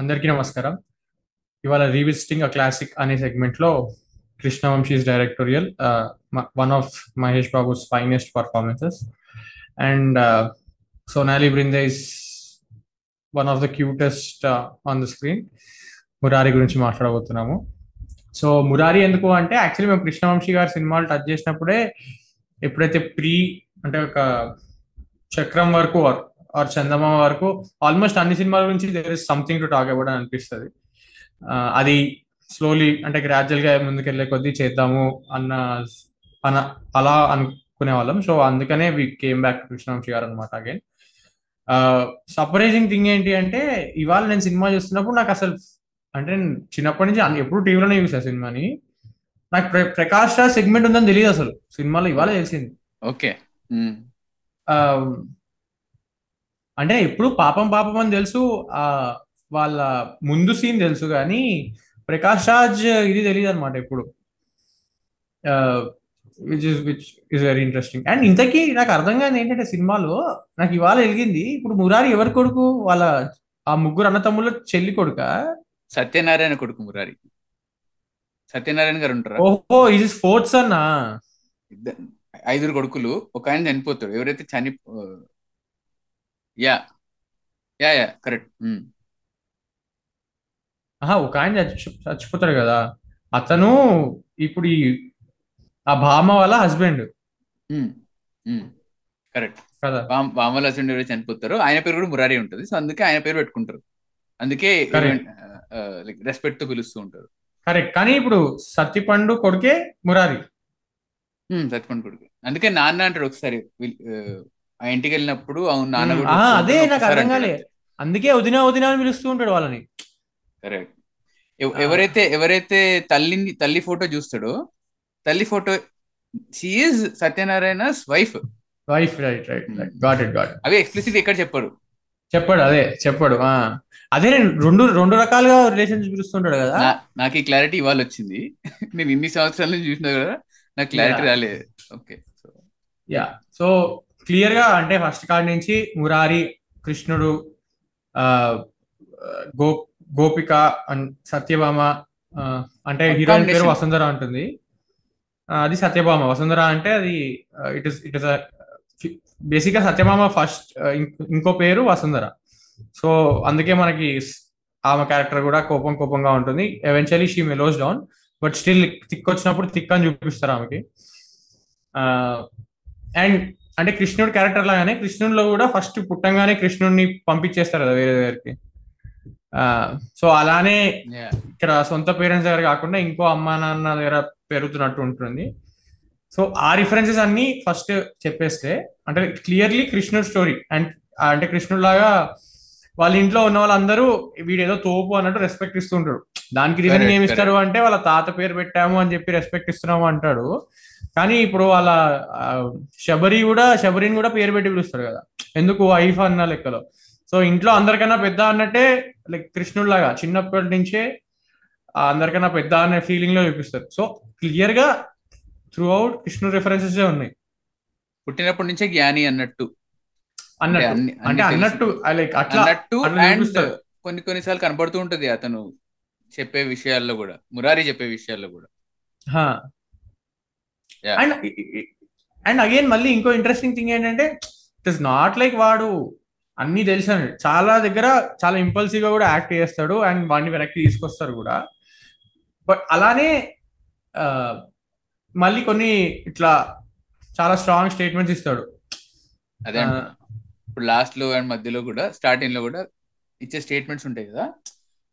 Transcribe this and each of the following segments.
అందరికీ నమస్కారం. ఇవాళ రీవిజిటింగ్ అ క్లాసిక్ అనే సెగ్మెంట్లో Krishna Vamsi's directorial one of Mahesh Babu's finest performances. And Sonali Bendre's one of the cutest on the screen. Murari గురించి మాట్లాడబోతున్నాము. So Murari ఎందుకు అంటే యాక్చువల్లీ మేము కృష్ణవంశీ గారి సినిమాలు టచ్ చేసినప్పుడే ఎప్పుడైతే ప్రీ అంటే ఒక చక్రం వరకు ఆర్ చందమామ వరకు ఆల్మోస్ట్ అన్ని సినిమాల గురించి there is something to talk about అని అనిపిస్తుంది. అది స్లోలీ అంటే గ్రాడ్యువల్గా ముందుకెళ్ళే కొద్దీ చేద్దాము అన్న అన అలా అనుకునే వాళ్ళం. సో అందుకనే వి కేమ్ బ్యాక్ కృష్ణవంశీ గారు అనమాట అగైన్ సర్ప్రైజింగ్ థింగ్ ఏంటి అంటే ఇవాళ నేను సినిమా చూస్తున్నప్పుడు నాకు అసలు అంటే చిన్నప్పటి నుంచి ఎప్పుడు టీవీలోనే చూసా సినిమాని. నాకు ప్రకాష్ రాజ్ సెగ్మెంట్ ఉందని తెలియదు అసలు. సినిమాలో ఇవాళ తెలిసింది. ఓకే. అంటే ఎప్పుడు పాపం పాపం అని తెలుసు ఆ వాళ్ళ ముందు సీన్ తెలుసు కానీ ప్రకాష్ రాజ్ ఇది తెలియదు అనమాట ఎప్పుడు. Which is which is very interesting and ఇంతకీ నాకు అర్థం కాదు ఏంటంటే సినిమాలో నాకు ఇవాళ వెలిగింది ఇప్పుడు మురారి ఎవరి కొడుకు? వాళ్ళ ఆ ముగ్గురు అన్నతమ్ముల చెల్లి కొడుక? సత్యనారాయణ కొడుకు మురారి. సత్యనారాయణ గారు ఉంటారా? ఓహో ఇది ఫోర్త్ అన్నా ఐదుగురు కొడుకులు ఒక ఆయన చనిపోతాడు. ఎవరైతే చని యా యా యా కరెక్ట్ ఆహా ఒక ఆయన చచ్చిపోతాడు కదా. అతను ఇప్పుడు ఈ ఆ భామ వాళ్ళ హస్బెండ్. కరెక్ట్ కదా. భామల హస్బెండ్ ఎవరైతే చనిపోతారో ఆయన పేరు కూడా మురారి ఉంటుంది. సో అందుకే ఆయన పేరు పెట్టుకుంటారు. అందుకే రెస్పెక్ట్తో పిలుస్తూ ఉంటారు. కరెక్ట్ కానీ ఇప్పుడు సత్యపండు కొడుకే మురారి. సత్యపండు కొడుకు. అందుకే నాన్న అంటాడు ఒకసారి ఆ ఇంటికి వెళ్ళినప్పుడు అవును నాన్న అదే నాకు అర్థం కాలే. అందుకే వదినా వదినా అని పిలుస్తూ ఉంటాడు వాళ్ళని. కరెక్ట్. ఎవరైతే ఎవరైతే తల్లిని తల్లి ఫోటో చూస్తాడో తల్లి photo she is Satyanarayana's wife wife right right got it got అవి ఎక్స్ప్లిసిట్ ఎక్కడ చెప్పాడు? చెప్పాడు అదే చెప్పాడు అదే రెండు రెండు రకాలుగా రిలేషన్షిప్ పిలుస్తుంటాడు కదా. నాకు ఈ క్లారిటీ ఇవాళ వచ్చింది నేను ఇన్ని సంవత్సరాల నుంచి చూసినా కదా నాకు క్లారిటీ రాలేదు. ఓకే యా సో క్లియర్గా అంటే ఫస్ట్ కార్డ్ నుంచి మురారి కృష్ణుడు గో గోపిక సత్యభామ అంటే హీరోయిన్ పేరు వసుంధర ఉంటుంది. అది సత్యభామ. వసుంధర అంటే అది ఇట్ ఇస్ ఇట్ ఇస్ బేసిక్గా సత్యభామ ఫస్ట్ ఇంకో పేరు వసుంధర. సో అందుకే మనకి ఆమె క్యారెక్టర్ కూడా కోపం కోపంగా ఉంటుంది. Eventually she mellows down but still thick వచ్చినప్పుడు థిక్ అని చూపిస్తారు ఆమెకి. అండ్ అంటే కృష్ణుడు క్యారెక్టర్ లాగానే కృష్ణుడిలో కూడా ఫస్ట్ పుట్టంగానే కృష్ణుడిని పంపించేస్తారు కదా వేరే దగ్గరికి. సో అలానే ఇక్కడ సొంత పేరెంట్స్ దగ్గర కాకుండా ఇంకో అమ్మా నాన్న దగ్గర పెరుగుతున్నట్టు ఉంటుంది. సో ఆ రిఫరెన్సెస్ అన్ని ఫస్ట్ చెప్పేస్తే అంటే క్లియర్లీ కృష్ణుడు స్టోరీ అండ్ అంటే కృష్ణుడు లాగా వాళ్ళ ఇంట్లో ఉన్న వాళ్ళందరూ వీడేదో తోపు అన్నట్టు రెస్పెక్ట్ ఇస్తుంటాడు దానికి రీజన్ ఏమి ఇస్తారు అంటే వాళ్ళ తాత పేరు పెట్టాము అని చెప్పి రెస్పెక్ట్ ఇస్తున్నాము అంటాడు. కానీ ఇప్పుడు వాళ్ళ శబరి కూడా శబరిని కూడా పేరు పెట్టి పిలుస్తారు కదా. ఎందుకు? వైఫ్ అన్న లెక్కలో. సో ఇంట్లో అందరికన్నా పెద్ద అన్నట్టే లైక్ కృష్ణుడు లాగా చిన్నప్పటి నుంచే అందరికన్నా పెద్ద అనే ఫీలింగ్లో చూపిస్తారు. సో క్లియర్గా త్రూ అవుట్ కృష్ణుడు రిఫరెన్సెస్ ఉన్నాయి. పుట్టినప్పటి నుంచే జ్ఞాని అన్నట్టు. అన్నట్టు. అంటే అన్నట్టు లైక్ అట్లా అన్నట్టు కొన్ని కొన్నిసార్లు కనబడుతూ ఉంటది అతను చెప్పే విషయాల్లో కూడా. మురారి చెప్పే విషయాల్లో కూడా. అండ్ అండ్ అగైన్ మళ్ళీ ఇంకో ఇంట్రెస్టింగ్ థింగ్ ఏంటంటే ఇట్ ఇస్ నాట్ లైక్ వాడు అన్ని తెలుసు చాలా దగ్గర చాలా ఇంపల్సివ్గా కూడా యాక్ట్ చేస్తాడు అండ్ వాడిని వెనక్కి తీసుకొస్తారు కూడా. బట్ అలానే మళ్ళీ కొన్ని ఇట్లా చాలా స్ట్రాంగ్ స్టేట్మెంట్స్ ఇస్తాడు. అదే ఇప్పుడు లాస్ట్లో అండ్ మధ్యలో కూడా స్టార్టింగ్లో కూడా ఇచ్చే స్టేట్మెంట్స్ ఉంటాయి కదా.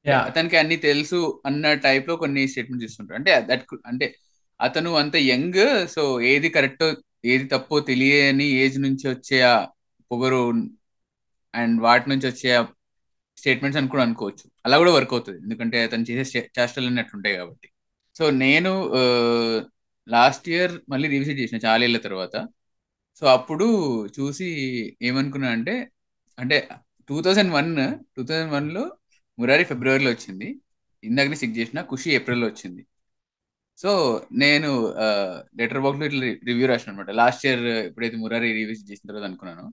అతనికి అన్ని తెలుసు అన్న టైప్లో కొన్ని స్టేట్మెంట్స్ ఇస్తుంటారు. అంటే దట్ అంటే అతను అంత యంగ్ సో ఏది కరెక్టో ఏది తప్పో తెలియని ఏజ్ నుంచి వచ్చే ఆ పొగరు అండ్ వాటి నుంచి వచ్చే స్టేట్మెంట్స్ అని కూడా అనుకోవచ్చు. అలా కూడా వర్క్ అవుతుంది. ఎందుకంటే అతను చేసే చేష్టలు అట్లుంటాయి కాబట్టి. సో నేను లాస్ట్ ఇయర్ మళ్ళీ రీవిజిట్ చేసిన చాలా ఏళ్ళ తర్వాత. సో అప్పుడు చూసి ఏమనుకున్నా అంటే అంటే two thousand one two thousand వన్లో మురారి ఫిబ్రవరిలో వచ్చింది. ఇందాకనే సిక్ చేసిన ఖుషి ఏప్రిల్లో వచ్చింది. సో నేను లెటర్ బాక్స్లో ఇట్లా రివ్యూ రాసిన అనమాట లాస్ట్ ఇయర్ ఎప్పుడైతే మురారి రివ్యూస్ చేసిన తర్వాత అనుకున్నాను.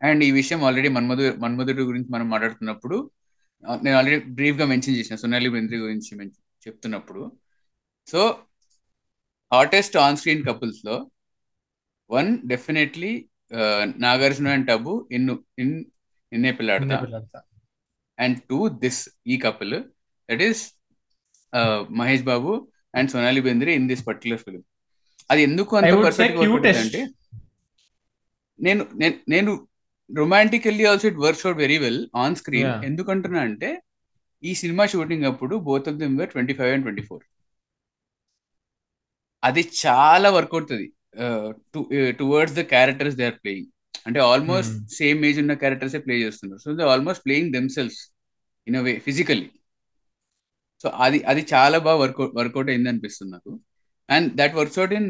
అండ్ ఈ విషయం ఆల్రెడీ మన్మధు మన్మధుడు గురించి మనం మాట్లాడుతున్నప్పుడు నేను ఆల్రెడీ బ్రీఫ్గా మెన్షన్ చేసిన సోనాలి బెంద్రి గురించి చెప్తున్నప్పుడు. So hottest on screen కపుల్స్లో one definitely Nagarjuna and Tabu in in Ninne Pelladata. And to this ఈ couple that is Mahesh Babu and Sonali Bendre in this particular film. అది ఎందుకు అంత పర్ఫెక్ట్ అంటే నేను నేను romantically also it works out very well on screen ఎందుకంటున్నా అంటే ఈ cinema shooting అప్పుడు both of them were twenty five and twenty four అది. చాలా వర్క్ అవుతుంది towards the characters they are playing అంటే ఆల్మోస్ట్ సేమ్ ఏజ్ ఉన్న క్యారెక్టర్స్ ప్లే చేస్తున్నారు. So they almost playing themselves in a way physically so అది అది చాలా బాగా వర్కౌట్ వర్కౌట్ అయింది అనిపిస్తుంది నాకు. And that works out in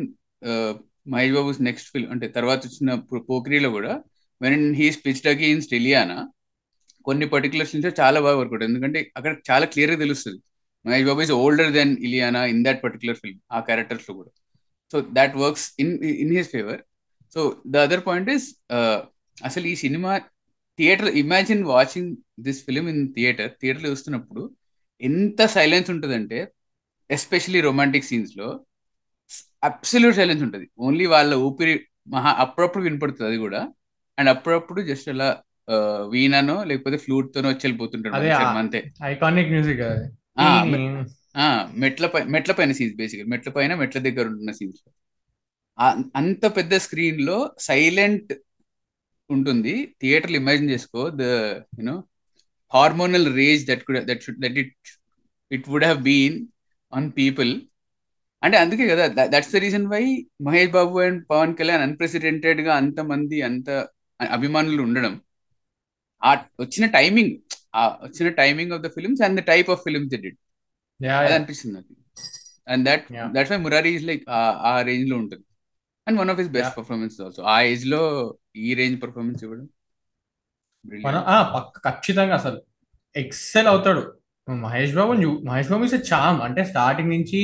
Mahesh Babu's next film అంటే తర్వాత వచ్చిన పోక్రీలో కూడా వెన్ హీ స్పిచ్డ్ అగెయిన్స్ టెలియానా కొన్ని పర్టికులర్ సీన్స్ చాలా బాగా వర్కౌట్ ఎందుకంటే అక్కడ చాలా క్లియర్గా తెలుస్తుంది. Mahesh Babu is older than Ileana in that particular film ఆ క్యారెక్టర్స్లో కూడా. So that works in in his favour so the other point is అసలు ఈ cinema theatre imagine watching this film in theatre థియేటర్లో చూస్తున్నప్పుడు ఎంత సైలెన్స్ ఉంటుందంటే especially romantic సీన్స్లో అబ్సల్యూట్ సైలెన్స్ ఉంటుంది. ఓన్లీ వాళ్ళ ఊపిరి మహా అప్పుడప్పుడు వినపడుతుంది అది కూడా. అండ్ అప్పుడప్పుడు జస్ట్ అలా వీణానో లేకపోతే ఫ్లూట్ తోనో వచ్చి వెళ్ళిపోతుంటాడు అంతే. ఐకానిక్ మ్యూజిక్ మెట్ల పై మెట్ల పైన సీన్స్ బేసిక్ మెట్ల పైన మెట్ల దగ్గర ఉంటున్న సీన్స్ అంత పెద్ద స్క్రీన్లో సైలెంట్ ఉంటుంది. థియేటర్లు ఇమాజిన్ చేసుకో. The you know hormonal rage that could that should that it it would have been on people అంటే అందుకే కదా that's the reason why Mahesh Babu and Pawan Kalyan అన్ప్రెసిడెంటెడ్గా అంత మంది అంత అభిమానులు ఉండడం. ఆ వచ్చిన టైమింగ్ ఆ వచ్చిన timing of the films and the type of films did అది అనిపిస్తుంది నాకు. And that that's why Murari is like ఆ రేంజ్లో ఉంటుంది. And one of his best performance also ఆ ఏజ్లో ఈ రేంజ్ పర్ఫార్మెన్స్ ఇవ్వడం. పక్క ఖచ్చితంగా అసలు ఎక్సెల్ అవుతాడు. Mahesh Babu Mahesh Babu is charm. అంటే స్టార్టింగ్ నుంచి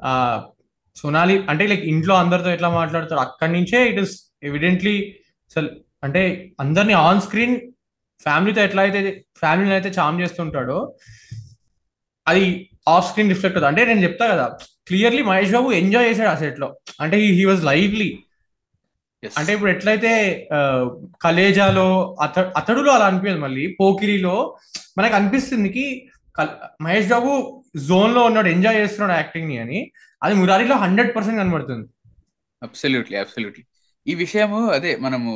ఆ సోనాలి అంటే లైక్ ఇంట్లో అందరితో ఎట్లా మాట్లాడతాడు అక్కడి నుంచే ఇట్ ఇస్ ఎవిడెంట్లీ అసలు అంటే అందరినీ ఆన్ స్క్రీన్ ఫ్యామిలీతో ఎట్లా అయితే ఫ్యామిలీని అయితే చామ్ చేస్తుంటాడో అది ఆఫ్ స్క్రీన్ రిఫ్లెక్ట్ అవుతుంది. అంటే నేను చెప్తా కదా క్లియర్లీ మహేష్ బాబు ఎంజాయ్ చేశాడు ఆ సెట్లో అంటే హీ వాజ్ లైవ్లీ. అంటే ఇప్పుడు ఎట్లయితే కలేజాలో అత అతడులో అలా అనిపించదు మళ్ళీ. పోకిరిలో మనకు అనిపిస్తుంది కి మహేష్ బాబు జోన్లో ఉన్నాడు ఎంజాయ్ చేస్తున్నాడు యాక్టింగ్ని అని. అది మురారిలో హండ్రెడ్ పర్సెంట్ కనబడుతుంది. Absolutely absolutely. ఈ విషయము అదే మనము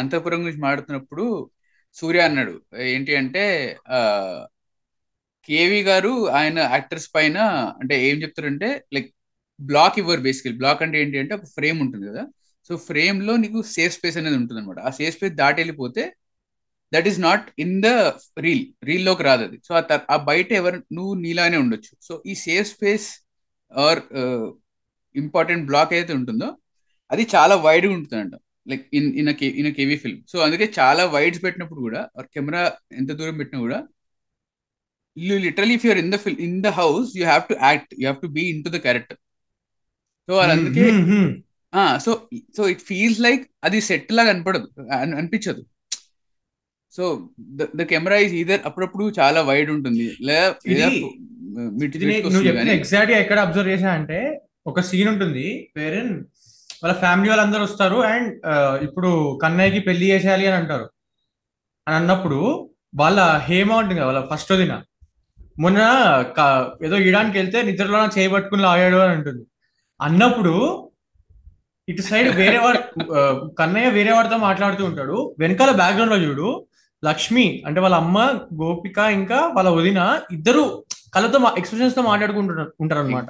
అంతపురం గురించి మాట్లాడుతున్నప్పుడు సూర్య అన్నాడు. ఏంటి అంటే కేవి గారు ఆయన యాక్టర్స్ పైన అంటే ఏం చెప్తారంటే లైక్ బ్లాక్ ఇవ్వరు బేసికల్. బ్లాక్ అంటే ఏంటి అంటే ఒక ఫ్రేమ్ ఉంటుంది కదా. సో ఫ్రేమ్లో నీకు సేఫ్ స్పేస్ అనేది ఉంటుంది అనమాట ఆ సేఫ్ స్పేస్ దాటి వెళ్ళిపోతే that is not in the reel రీల్లోకి రాదు అది. సో ఆ బయట ఎవరు నువ్వు నీలానే ఉండొచ్చు. సో ఈ safe space are important block ఏదైతే ఉంటుందో అది చాలా వైడ్గా ఉంటుందంట. Like in in in KV film so అందుకే చాలా వైడ్స్ పెట్టినప్పుడు కూడా కెమెరా ఎంత దూరం పెట్టినా కూడా you literally if you're in the fill in the house you have to act you have to be in to the character so అది అందుకే so so it feels like అది సెట్ లాగా కనపడదు అనిపించదు. So the camera is either అప్పుడప్పుడు చాలా wide ఉంటుంది exact ఎక్కడ అబ్జర్వ్ చేసా అంటే ఒక సీన్ ఉంటుంది వేరే వాళ్ళ ఫ్యామిలీ వాళ్ళందరూ వస్తారు అండ్ ఇప్పుడు కన్నయ్యకి పెళ్ళి చేసేయాలి అని అంటారు. అని అన్నప్పుడు వాళ్ళ హేమ ఉంటుంది కదా వాళ్ళ ఫస్ట్ వదిన. మొన్న ఏదో ఇయడానికి వెళ్తే నిద్రలో చేయబట్టుకుని లాగాడు అని అంటుంది అన్నప్పుడు ఇటు సైడ్ వేరే వాడు కన్నయ్య వేరే వాడితో మాట్లాడుతూ ఉంటాడు. వెనకాల బ్యాక్గ్రౌండ్లో చూడు లక్ష్మి అంటే వాళ్ళ అమ్మ గోపిక ఇంకా వాళ్ళ వదిన ఇద్దరు కళ్ళతో ఎక్స్ప్రెషన్స్తో మాట్లాడుకుంటున్నారు ఉంటారు అనమాట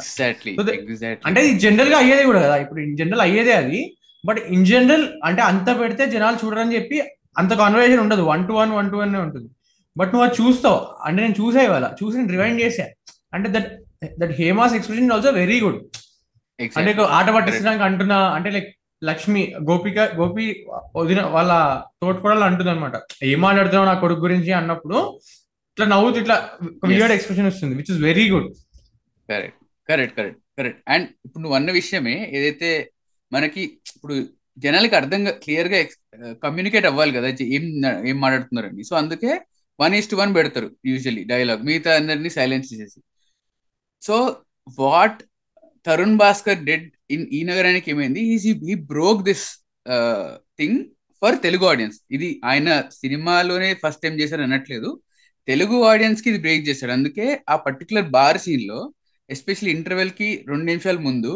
అంటే ఇది జనరల్గా అయ్యేది కూడా కదా ఇప్పుడు ఇన్ జనరల్ అయ్యేదే అది. బట్ ఇన్ జనరల్ అంటే అంత పెడితే జనాలు చూడరని చెప్పి అంత కాన్వర్సేషన్ ఉండదు. One to one one to one ఉంటుంది. బట్ నువ్వు అది చూస్తావు. అంటే నేను చూసా ఇవాళ. చూసి రివైండ్ చేసా అంటే that that Hema's expression also very good అంటే ఆట పట్టించడానికి అంటున్నా అంటే లైక్ లక్ష్మి గోపిక గోపి వదిన వాళ్ళ తోటకూడలు అంటుంది అనమాట ఏం మాట్లాడుతున్నావు నా కొడుకు గురించి? అన్నప్పుడు ఇట్లా నవ్వుతూ ఇట్లా వియర్డ్ ఎక్స్ప్రెషన్ వస్తుంది which is very good correct correct correct correct and ఇప్పుడు నువ్వు అన్న విషయమే ఏదైతే మనకి ఇప్పుడు జనాలకి అర్థంగా క్లియర్గా కమ్యూనికేట్ అవ్వాలి కదా ఏం ఏం మాట్లాడుతున్నారని సో అందుకే వన్ ఈస్ టు వన్ పెడతారు యూజువల్లీ డైలాగ్ మిగతా అందరినీ సైలెన్స్ చేసేసి. So what Tarun Bhaskar did in Ee Nagaraniki Emaindi? Is he broke this thing for Telugu audience ఇది ఆయన సినిమాలోనే ఫస్ట్ టైం చేశారు అనట్లేదు. తెలుగు ఆడియన్స్కి ఇది బ్రేక్ చేశాడు. అందుకే ఆ పర్టికులర్ బార్ సీన్లో ఎస్పెషల్లీ ఇంటర్వెల్కి రెండు నిమిషాల ముందు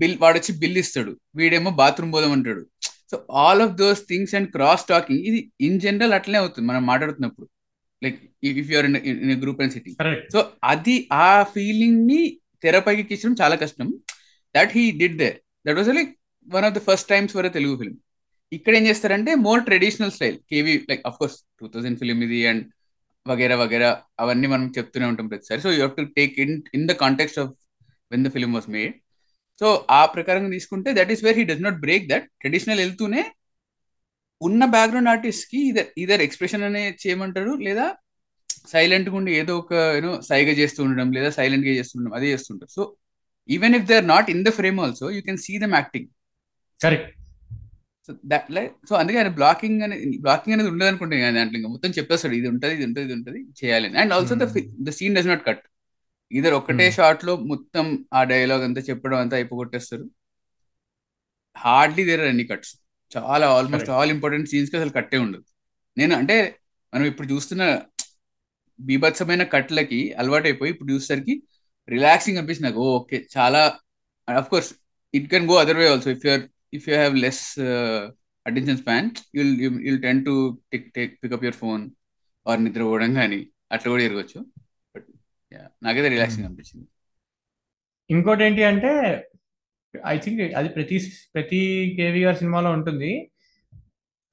బిల్ వాడు వచ్చి బిల్ ఇస్తాడు. వీడేమో బాత్రూమ్ పోదాం అంటాడు. So all of those things and cross talking ఇది ఇన్ జనరల్ అట్లనే అవుతుంది మనం మాట్లాడుతున్నప్పుడు. Like if you're in group and city so అది ఆ ఫీలింగ్ని తెరపైకి ఎక్కించడం చాలా కష్టం. That he did they that was like one of the first times for Telugu film ఇక్కడ ఏం చేస్తారంటే more traditional style KV like of course two thousand film ఇది అండ్ వగేరా వగేరా అవన్నీ మనం చెప్తూనే ఉంటాం ప్రతిసారి. So you have to take in in the context of when the film was made so ఆ ప్రకారంగా తీసుకుంటే that is where he does not break that traditional వెళ్తూనే ఉన్న బ్యాక్గ్రౌండ్ ఆర్టిస్ట్కి ఇదర్ ఇదర్ ఎక్స్ప్రెషన్ అనే చేయమంటాడు లేదా సైలెంట్గా ఉండి ఏదో ఒక యూనో సైగా చేస్తూ ఉండడం లేదా సైలెంట్గా చేస్తుండడం అదే చేస్తుంటారు. So even if they are not in the frame also you can see them acting correct so that like so అందుకే ఆయన బ్లాకింగ్ అనేది బ్లాకింగ్ అనేది ఉండదు అనుకుంటే దాంట్లో ఇంకా మొత్తం చెప్పేస్తాడు ఇది ఉంటుంది ఇది ఉంటుంది ఇది ఉంటుంది చేయాలి and also the the scene does not cut either ఒక్కటే షార్ట్లో మొత్తం ఆ డైలాగ్ అంతా చెప్పడం అంతా అయిపోగొట్టేస్తారు. హార్డ్లీ దేర్ అన్ని కట్స్ చాలా ఆల్మోస్ట్ ఆల్ ఇంపార్టెంట్ సీన్స్కి అసలు కట్టే ఉండదు. నేను అంటే మనం ఇప్పుడు చూస్తున్న బీభత్సమైన కట్లకి అలవాటు అయిపోయి ఇప్పుడు చూసేసరికి రిలాక్సింగ్ అనిపిస్తుంది నాకు. ఓకే. చాలా of course it can go other way also if you're if you have less attention span you'll you'll tend to take take pick up your phone or నిద్రపోవడం కానీ అట్లా కూడా జరగవచ్చు. బట్ నాకైతే రిలాక్సింగ్ అనిపించింది. ఇంకోటి ఏంటి అంటే ఐ థింక్ అది ప్రతి ప్రతి కేవీ గారి సినిమాలో ఉంటుంది.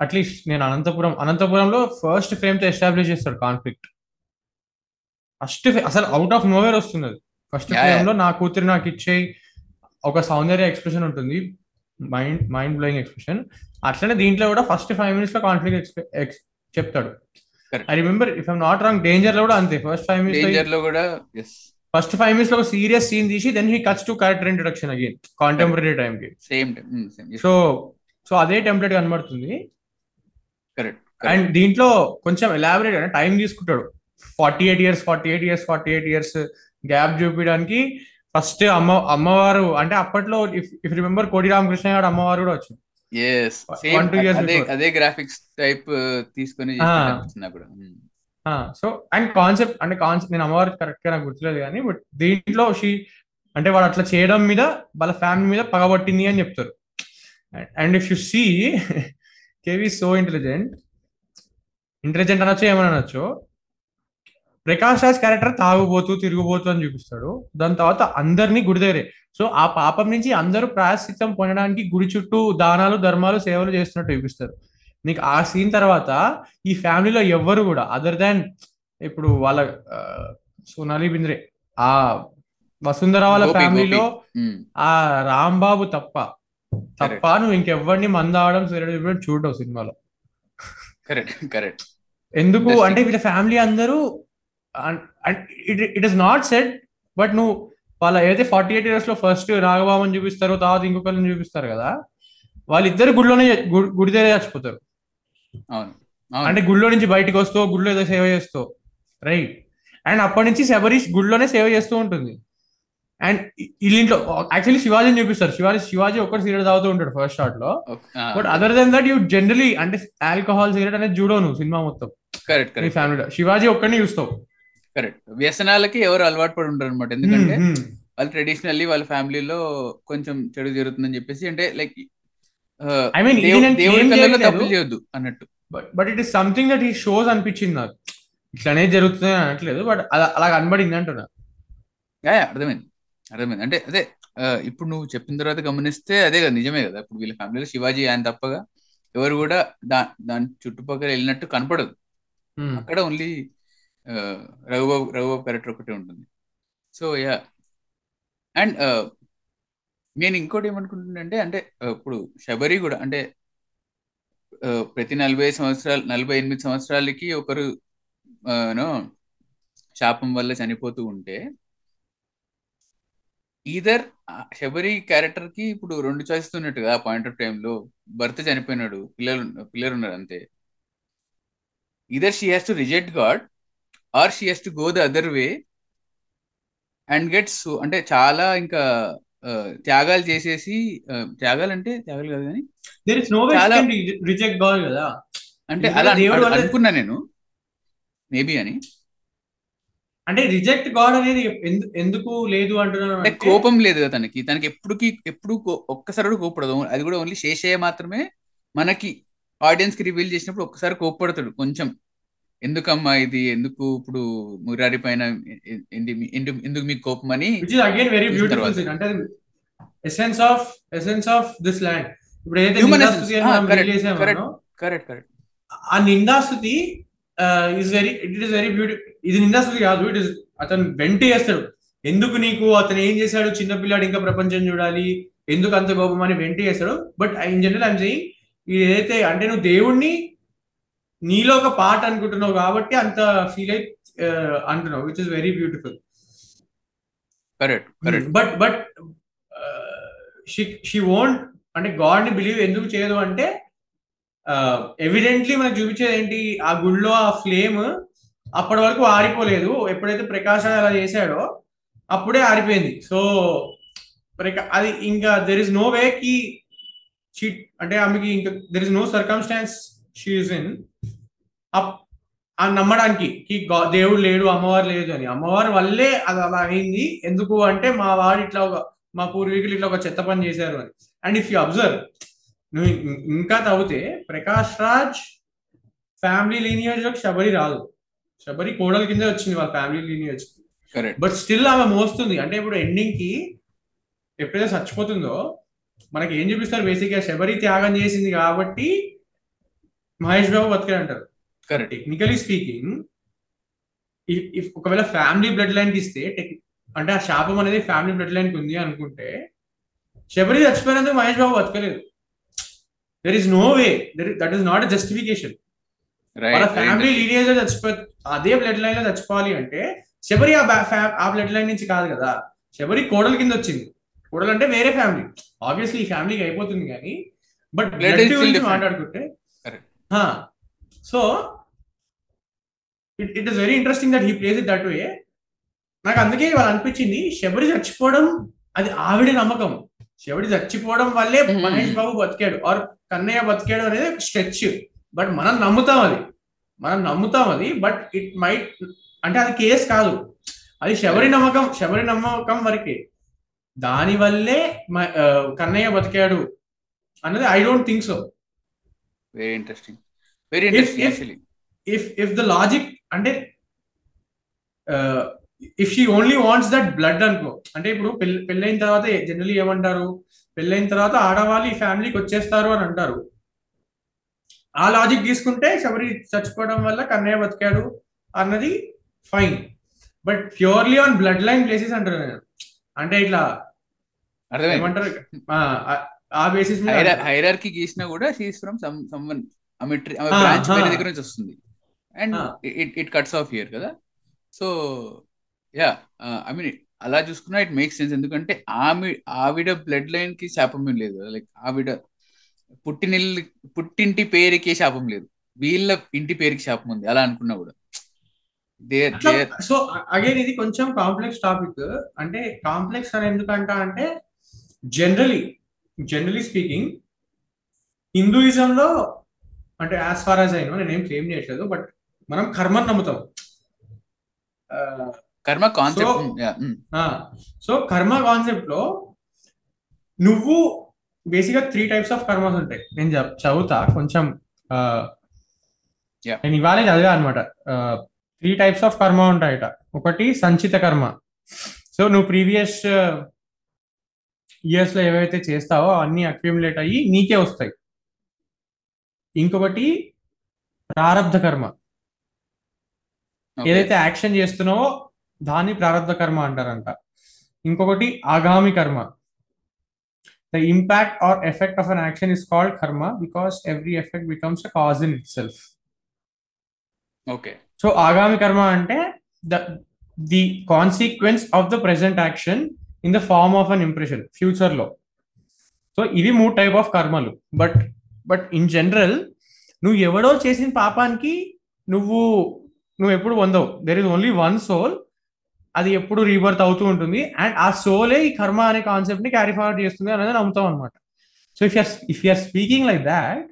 అట్లీస్ట్ నేను అనంతపురం అనంతపురంలో ఫస్ట్ ఫ్రేమ్తో ఎస్టాబ్లిష్ చేస్తాడు కాన్ఫ్లిక్ట్ ఫస్ట్ అసలు అవుట్ ఆఫ్ నోవేర్ వస్తుంది అది ఫస్ట్లో నా కూతురు నాకు ఇచ్చే ఒక సౌందర్య ఎక్స్ప్రెషన్ ఉంటుంది. మైండ్ మైండ్ బ్లోయింగ్ ఎక్స్ప్రెషన్ అట్లనే దీంట్లో కూడా ఫస్ట్ ఫైవ్ మినిట్స్లో కాన్ఫ్లిక్ట్ చెప్తాడు. I remember if I'm not wrong డేంజర్లో కూడా అంతే. ఫస్ట్ ఫైవ్ మినిట్స్లో కూడా ఫస్ట్ ఫైవ్ మినిట్స్లో ఒక సీరియస్ సీన్ తీసి then he cuts to character introduction again contemporary time కి. సేమ్ సో సో అదే టెంప్లెట్ కనబడుతుంది. కరెక్ట్ అండ్ దీంట్లో కొంచెం ఎలాబరేట్ అంటే టైం తీసుకుంటాడు. Forty eight years forty eight years forty eight years gap చూపించడానికి ఫస్ట్ అమ్మ అమ్మవారు అంటే అప్పట్లో ఇఫ్ ఇఫ్ రిమెంబర్ కోడి రామకృష్ణ గారు అమ్మవారు కూడా వచ్చింది అదే గ్రాఫిక్స్ టైప్ తీసుకొని కూడా. సో అండ్ కాన్సెప్ట్ అంటే కాన్సెప్ట్ నేను అమ్మవారు కరెక్ట్గా నాకు గుర్తులేదు కానీ బట్ దీంట్లో షీ అంటే వాడు అట్లా చేయడం మీద వాళ్ళ ఫ్యామిలీ మీద పగబట్టింది అని చెప్తారు. And if you see KV so intelligent intelligent అనొచ్చు ఏమని అనొచ్చు? ప్రకాష్ రాజ్ క్యారెక్టర్ తాగుబోతూ తిరుగుబోతూ అని చూపిస్తాడు. దాని తర్వాత అందరినీ గుడి దగ్గరే సో ఆ పాపం నుంచి అందరూ ప్రాయశ్చిత్తం పొందడానికి గుడి చుట్టూ దానాలు ధర్మాలు సేవలు చేస్తున్నట్టు చూపిస్తారు. నీకు ఆ సీన్ తర్వాత ఈ ఫ్యామిలీలో ఎవ్వరు కూడా అదర్ దాన్ ఇప్పుడు వాళ్ళ సోనాలి బింద్రే ఆ వసుంధర వాళ్ళ ఫ్యామిలీలో ఆ రాంబాబు తప్ప. తప్ప నువ్వు ఇంకెవ్వరిని మందావడం సిగరెట్ చూడవు సినిమాలో. కరెక్ట్ కరెక్ట్ ఎందుకు? అంటే వీళ్ళ ఫ్యామిలీ అందరూ it is not set but నువ్వు వాళ్ళ ఏదైతే ఫార్టీ ఎయిట్ ఇయర్స్లో ఫస్ట్ నాగబాబుని చూపిస్తారు తర్వాత ఇంకొకరిని చూపిస్తారు కదా వాళ్ళిద్దరు గుడిలోనే గుడి దగ్గర చచ్చిపోతారు. అంటే గుడిలో నుంచి బయటకు వస్తూ గుడిలో ఏదో సేవ చేస్తూ రైట్ అండ్ అప్పటి నుంచి శబరీష్ గుడిలోనే సేవ చేస్తూ ఉంటుంది. అండ్ వీళ్ళింట్లో యాక్చువల్లీ శివాజీని చూపిస్తారు. శివాజీ శివాజీ ఒక్కటి సిగరెట్ తాగుతూ ఉంటాడు ఫస్ట్ షాట్లో. But other then that you generally అంటే ఆల్కహాల్ సిగరెట్ అనేది చూడవు నువ్వు సినిమా మొత్తం. కరెక్ట్ ఫ్యామిలీలో శివాజీ ఒక్కడిని చూస్తావు. కరెక్ట్. వ్యసనాలకి ఎవరు అలవాటు పడి ఉంటారు అనమాట ఎందుకంటే వాళ్ళు ట్రెడిషనల్లీ వాళ్ళ ఫ్యామిలీలో కొంచెం చెడు జరుగుతుందని చెప్పేసి అంటే లైక్ ఐ మీన్ దేవుడి తప్పులు చేయొద్దు అన్నట్టు. But it is something that ఈ షోస్ అనిపించింది నాకు. ఇట్లానే జరుగుతుంది అనట్లేదు బట్ అలా కనబడింది అంటున్నా. అర్థమైంది. అర్థమైంది. అంటే అదే ఇప్పుడు నువ్వు చెప్పిన తర్వాత గమనిస్తే అదే కదా నిజమే కదా. ఇప్పుడు వీళ్ళ ఫ్యామిలీలో శివాజీ ఆయన తప్పగా ఎవరు కూడా దా దాని చుట్టుపక్కల వెళ్ళినట్టు కనపడదు. అక్కడ ఓన్లీ రఘుబాబు రఘుబాబు క్యారెక్టర్ ఒకటే ఉంటుంది. So yeah. అండ్ నేను ఇంకోటి ఏమనుకుంటున్నానంటే అంటే ఇప్పుడు శబరి కూడా అంటే ప్రతి నలభై సంవత్సరాలు నలభై ఎనిమిది సంవత్సరాలకి ఒకరు నో శాపం వల్ల చనిపోతూ ఉంటే ఈధర్ శబరి క్యారెక్టర్కి ఇప్పుడు రెండు చాయిస్ ఉన్నట్టు కదా పాయింట్ ఆఫ్ టైంలో భర్త చనిపోయినాడు పిల్లలు పిల్లలు ఉన్నారు అంతే. Either she has to reject god or she has to go the other way and gets అంటే చాలా ఇంకా త్యాగాలు చేసేసి త్యాగాలు అంటే త్యాగాలు కాదు కానీ దేర్ ఇస్ నో వే చాలా- రిజెక్ట్ గాడ్ కదా? అంటే అలా దేవుడు అనుకున్నా నేను. మేబీ అని. అంటే రిజెక్ట్ గాడ్ అనేది ఎందు- ఎందుకు లేదు అంటున్నాను అంటే కోపం లేదు కదా తనకి. తనకి ఎప్పుడుకి ఎప్పుడు ఒక్కసారి కూడా కోపడదు. అది కూడా ఓన్లీ శేషయ్య మాత్రమే మనకి ఆడియన్స్కి రివీల్ చేసినప్పుడు ఒక్కసారి కోపడతాడు కొంచెం. ఎందుకమ్మా ఇది? ఎందుకు ఇప్పుడు మురారి పైన ఎందుకు మీకు కోపం అని అగైన్ వెరీ బ్యూటిఫుల్ అంటే essence of essence of this land ఇప్పుడు ఏదైతే Ah, ఆ నిందాస్తుతి is very it is very beauty ఇది నిందాస్తుతి కాదు ఇట్ ఇస్ అతను వెంట చేస్తాడు. ఎందుకు నీకు అతను ఏం చేశాడు? చిన్నపిల్లాడు ఇంకా ప్రపంచం చూడాలి. ఎందుకు అంత కోపం అని వెంట చేస్తాడు. But in general I'm saying ఇది ఏదైతే అంటే నువ్వు దేవుణ్ణి నీలో ఒక పార్ట్ అనుకుంటున్నావు కాబట్టి అంత ఫీల్ అయి అంటున్నావు which is very beautiful correct correct but but she she won't అంటే గాడ్ని బిలీవ్ ఎందుకు చేయదు అంటే ఎవిడెంట్లీ మనకు చూపించేది ఏంటి ఆ గుడిలో ఆ ఫ్లేమ్ అప్పటి వరకు ఆరిపోలేదు. ఎప్పుడైతే ప్రకాశ్ అలా చేశాడో అప్పుడే ఆరిపోయింది. సో అది ఇంకా దెర్ ఇస్ నో వే కి షీ అంటే ఆమెకి ఇంకా there is no circumstance she's in నమ్మడానికి దేవుడు లేడు అమ్మవారు లేదు అని. అమ్మవారి వల్లే అది అలా అయింది. ఎందుకు అంటే మా వాడు ఇట్లా ఒక మా పూర్వీకులు ఇట్లా ఒక చెత్త పని చేశారు అని. అండ్ ఇఫ్ యూ అబ్జర్వ్ నువ్వు ఇంకా తవ్వితే ప్రకాష్ రాజ్ ఫ్యామిలీ లీనియేజ్ శబరి రాదు. శబరి కోడల కింద వచ్చింది వాళ్ళ family lineage. Correct. But still ఆమె మోస్తుంది. అంటే ఇప్పుడు ఎండింగ్కి ఎప్పుడైతే చచ్చిపోతుందో మనకి ఏం చూపిస్తారు బేసిక్గా శబరి త్యాగం చేసింది కాబట్టి మహేష్ బాబు బతికాడు అంటారు కరెక్ట్ టెక్నికలీ స్పీకింగ్ ఇఫ్ ఒకవేళ ఫ్యామిలీ బ్లడ్ లైన్కి ఇస్తే అంటే ఆ శాపం అనేది ఫ్యామిలీ బ్లడ్ లైన్కి ఉంది అనుకుంటే శబరి చచ్చిపోయినందుకు Mahesh Babu బతకలేదు. There is no way that is not justification వాళ్ళ ఫ్యామిలీ రైట్ లీనియేజ్లో చచ్చిపో అదే బ్లడ్ లైన్లో చచ్చిపోవాలి అంటే శబరి ఆ బ్లడ్ లైన్ నుంచి కాదు కదా. శబరి కోడల కింద వచ్చింది. కోడలు అంటే వేరే ఫ్యామిలీ ఆబ్వియస్లీ ఈ ఫ్యామిలీకి అయిపోతుంది కానీ బట్ బ్లడ్ గురించి. మాట్లాడుకుంటే. So it it is very interesting that he places it that way నాకు అందుకే వాళ్ళు అనిపించింది శబరి చచ్చిపోవడం అది ఆవిడ నమ్మకం. శబరి చచ్చిపోవడం వల్లే. మహేష్ బాబు బతికాడు ఆర్ కన్నయ్య బతికాడు అనేది స్ట్రెచ్. బట్ మనం నమ్ముతాం అది. మనం నమ్ముతాం అది బట్ ఇట్ మైట్ అంటే అది కేసు కాదు. అది శబరి నమ్మకం శబరి నమ్మకం వరకే. దాని వల్లే కన్నయ్య బతికాడు అన్నది I don't think so very interesting very interesting if if the logic అంటే if she only wants that blood అనుకో. అంటే ఇప్పుడు పెళ్ళి పెళ్ళైన తర్వాత జనరలీ ఏమంటారు? పెళ్ళైన తర్వాత ఆడవాళ్ళు ఈ ఫ్యామిలీకి వచ్చేస్తారు అని అంటారు. ఆ లాజిక్ తీసుకుంటే శబరి చచ్చిపోవడం వల్ల కన్నయ్య బతికాడు అన్నది fine but purely on blood line places అంటారు నేను. అంటే ఇట్లా ఏమంటారు? ఆ, బేసిస్. హైరార్కి గీసినా కూడా షీస్ ఫ్రమ్ సమ్ సమ్వన్ ఆమె ట్రీ ఆమె బ్రాంచ్ ah. దగ్గర నుంచి వస్తుంది. And. It it cuts off here కదా. సో యా ఐ మీన్ అలా చూసుకున్నా ఇట్ మేక్ సెన్స్ ఎందుకంటే ఆమె ఆవిడ బ్లడ్ లైన్కి శాపం లేదు లైక్ ఆవిడ పుట్టినిల్లు పుట్టింటి పేరుకి శాపం లేదు. వీళ్ళ ఇంటి పేరుకి శాపం ఉంది. అలా అనుకున్నా కూడా. సో అగైన్ ఇది కొంచెం కాంప్లెక్స్ టాపిక్ అంటే కాంప్లెక్స్ అని ఎందుకంట అంటే జనరలీ జనరలీ స్పీకింగ్ హిందూయిజంలో అంటే యాజ్ ఫార్ యాజ్ అయినో నేనేం క్లెయిమ్ చేయట్లేదు బట్ మనం కర్మని నమ్ముతాం. కర్మ కాన్సెప్ట్ సో కర్మ కాన్సెప్ట్లో నువ్వు బేసిక్గా త్రీ టైప్స్ ఆఫ్ కర్మస్ ఉంటాయి. నేను చదువుతా కొంచెం. నేను ఇవాళే చదివా అనమాట త్రీ టైప్స్ ఆఫ్ కర్మ ఉంటాయట. ఒకటి సంచిత కర్మ. సో నువ్వు ప్రీవియస్ ఇయర్స్లో ఏవైతే చేస్తావో అన్ని అక్యూములేట్ అయ్యి నీకే వస్తాయి. ఇంకొకటి ప్రారబ్ధ కర్మ. ఏదైతే యాక్షన్ చేస్తున్నావో దాన్ని ప్రారంభ కర్మ అంటారంట. ఇంకొకటి ఆగామి కర్మ. The impact or effect of an action is called karma because every effect becomes a cause in itself okay. So ఆగామి కర్మ అంటే the the consequence of the present action in the form of an impression ఫ్యూచర్లో. So ఇవి మూడు type of కర్మలు. But but in general నువ్వు ఎవడో చేసిన పాపానికి నువ్వు నువ్వు ఎప్పుడు పొందవు. There is only one soul అది ఎప్పుడు రీబర్త్ అవుతూ ఉంటుంది. అండ్ ఆ సోలే ఈ కర్మ అనే కాన్సెప్ట్ని క్యారీ ఫార్వర్డ్ చేస్తుంది అనేది నమ్ముతాం అనమాట so if you're if you're speaking like that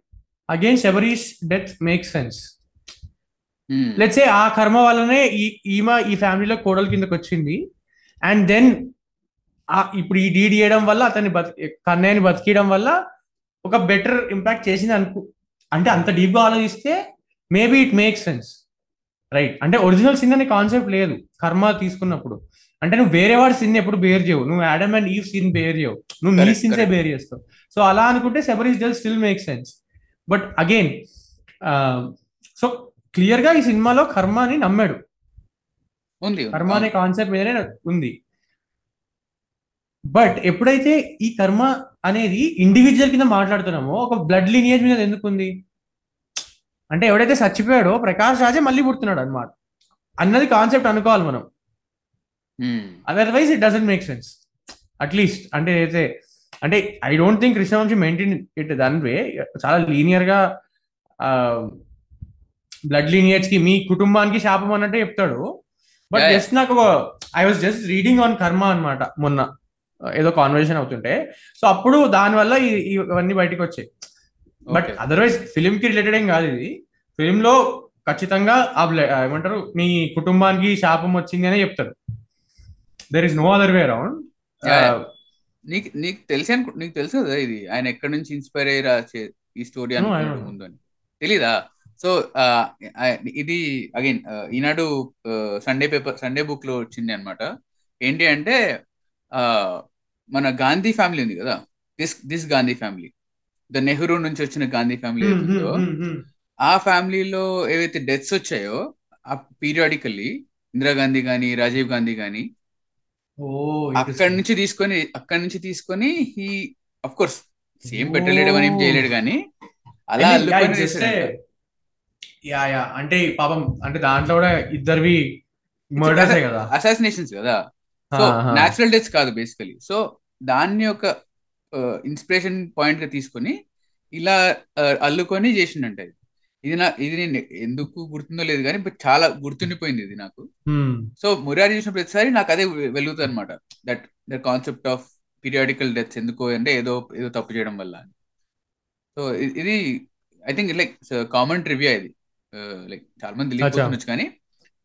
again Sabari's death make sense let's a ఆ కర్మ వల్లనే ఈ ఈమె ఈ ఫ్యామిలీలో కోడల కిందకి వచ్చింది. అండ్ దెన్ ఇప్పుడు ఈ డీడ్ చేయడం వల్ల అతన్ని బతి కన్నయ్యని బతికియడం వల్ల ఒక బెటర్ ఇంపాక్ట్ చేసింది అనుకు అంటే అంత డీప్గా ఆలోచిస్తే maybe it make sense right అంటే ఒరిజినల్ సిన్ అనే కాన్సెప్ట్ లేదు. కర్మ తీసుకున్నప్పుడు. అంటే నువ్వు వేరే వాడి సిన్ ఎప్పుడు బేర్ చేయవు. నువ్వు Adam and Eve sin bear చేయవు. నువ్వు నీ సిన్సే. బేర్ చేస్తావు. సో అలా అనుకుంటే Sabari's death still make sense but again so క్లియర్గా ఈ సినిమాలో కర్మ అని నమ్మాడు. ఉంది. కర్మ అనే కాన్సెప్ట్ మీదనే ఉంది. బట్ ఎప్పుడైతే ఈ కర్మ అనేది ఇండివిజువల్ కింద మాట్లాడుతున్నామో. ఒక బ్లడ్ లినియేజ్ మీద ఎందుకు ఉంది అంటే ఎవడైతే చచ్చిపోయాడో ప్రకాష్ రాజే మళ్ళీ పుడుతున్నాడు అనమాట అన్నది కాన్సెప్ట్ అనుకోవాలి మనం. Otherwise it doesn't make sense at least అంటే అయితే అంటే I don't think Krishna Vamsi maintain it than way చాలా లీనియర్గా బ్లడ్ లీనియర్స్కి మీ కుటుంబానికి శాపం అన్నట్టే చెప్తాడు. బట్. జస్ట్ నాకు I was just reading on karma అన్నమాట మొన్న. ఏదో కాన్వర్సేషన్ అవుతుంటే. సో అప్పుడు దాని వల్ల ఈ- ఈ- ఇవన్నీ బయటకు వచ్చాయి. బట్. అదర్వైజ్ ఫిలిం కి రిలేటెడ్ ఏం కాదు ఇది. ఫిలిం లో ఖచ్చితంగా ఏమంటారు? మీ కుటుంబానికి శాపం వచ్చింది అనే చెప్తారు. There is no other way around. నీకు నీకు తెలిసి అనుకు నీకు తెలుసు కదా ఇది. ఆయన ఎక్కడి నుంచి ఇన్స్పైర్ అయ్యి ఈ స్టోరీ. ముందు అని. తెలీదా? సో ఇది again Eenadu Sunday paper Sunday బుక్లో వచ్చింది అనమాట ఏంటి అంటే ఆ, మన గాంధీ ఫ్యామిలీ ఉంది కదా. This this Gandhi family. The Nehru నుంచి వచ్చిన గాంధీ ఫ్యామిలీ ఉందో ఆ ఫ్యామిలీలో ఏవైతే డెత్స్ వచ్చాయో ఆ పీరియాడికల్లీ ఇందిరాగాంధీ గాని రాజీవ్ గాంధీ గాని అక్కడి నుంచి తీసుకొని అక్కడి నుంచి తీసుకొని హీ అఫ్ కోర్స్ సేమ్ పెట్టలేడు అని ఏం చేయలేడు కానీ అలా అల్లుకొని. యా యా అంటే పాపం అంటే దాంట్లో కూడా ఇద్దరివి మర్డర్సే కదా. అసాసినేషన్స్ కదా. సో ఆహా. న్యాచురల్ డెత్స్ కాదు బేసికలీ సో దాన్ని ఒక ఇన్స్పిరేషన్ పాయింట్గా తీసుకొని ఇలా అల్లుకొని చేసిండంట ఇది. ఇది నా ఇది నేను ఎందుకు గుర్తుందో లేదు కానీ చాలా గుర్తుండిపోయింది ఇది నాకు. Hmm. సో మురారి చూసిన ప్రతిసారి నాకు అదే వెలుగుతుంది అనమాట that the concept of periodical deaths ఎందుకు అంటే ఏదో ఏదో తప్పు చేయడం వల్ల సో ఇది I think like common review ఇది. లైక్ చాలా మంది. తెలియకపోవచ్చు కానీ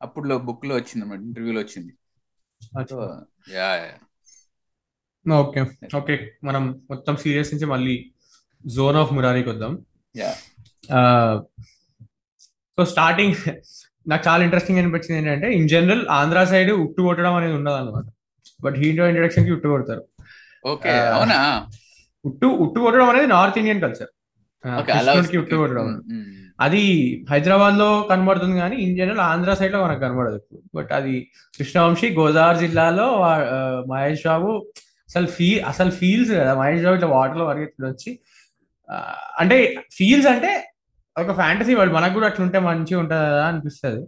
అప్పుడు బుక్లో వచ్చింది అనమాట ఇంటర్వ్యూలో వచ్చింది. సో యా ఓకే ఓకే మనం మొత్తం సీరియస్ నుంచి మళ్ళీ జోన్ ఆఫ్ మురారికి వద్దాం. సో స్టార్టింగ్ నాకు చాలా ఇంట్రెస్టింగ్ అనిపించింది ఏంటంటే ఇన్ జనరల్ ఆంధ్ర సైడ్ ఉట్టు కొట్టడం అనేది ఉండదు అనమాట బట్ హీరో ఇంట్రడక్షన్కి ఉట్టు కొడతారు. Okay Ah. అవునా? ఉట్టు ఉట్టు కొట్టడం అనేది నార్త్ ఇండియన్ కల్చర్ కృష్ణుడికి ఉట్టు కొట్టడం. అది హైదరాబాద్లో కనబడుతుంది కానీ ఇన్ జనరల్ ఆంధ్ర సైడ్లో మనకు కనబడదు. బట్ అది కృష్ణవంశీ గోదావరి జిల్లాలో ఆ, మహేష్ బాబు అసలు ఫీ అసలు ఫీల్స్ కదా? మహేష్ బాబు ఇట్లా వాటర్లో పరిగెత్తుడు వచ్చి అంటే ఫీల్స్ అంటే ఒక ఫ్యాంటసీ వాళ్ళు మనకు కూడా అట్లుంటే మంచిగా ఉంటుంది కదా అనిపిస్తుంది.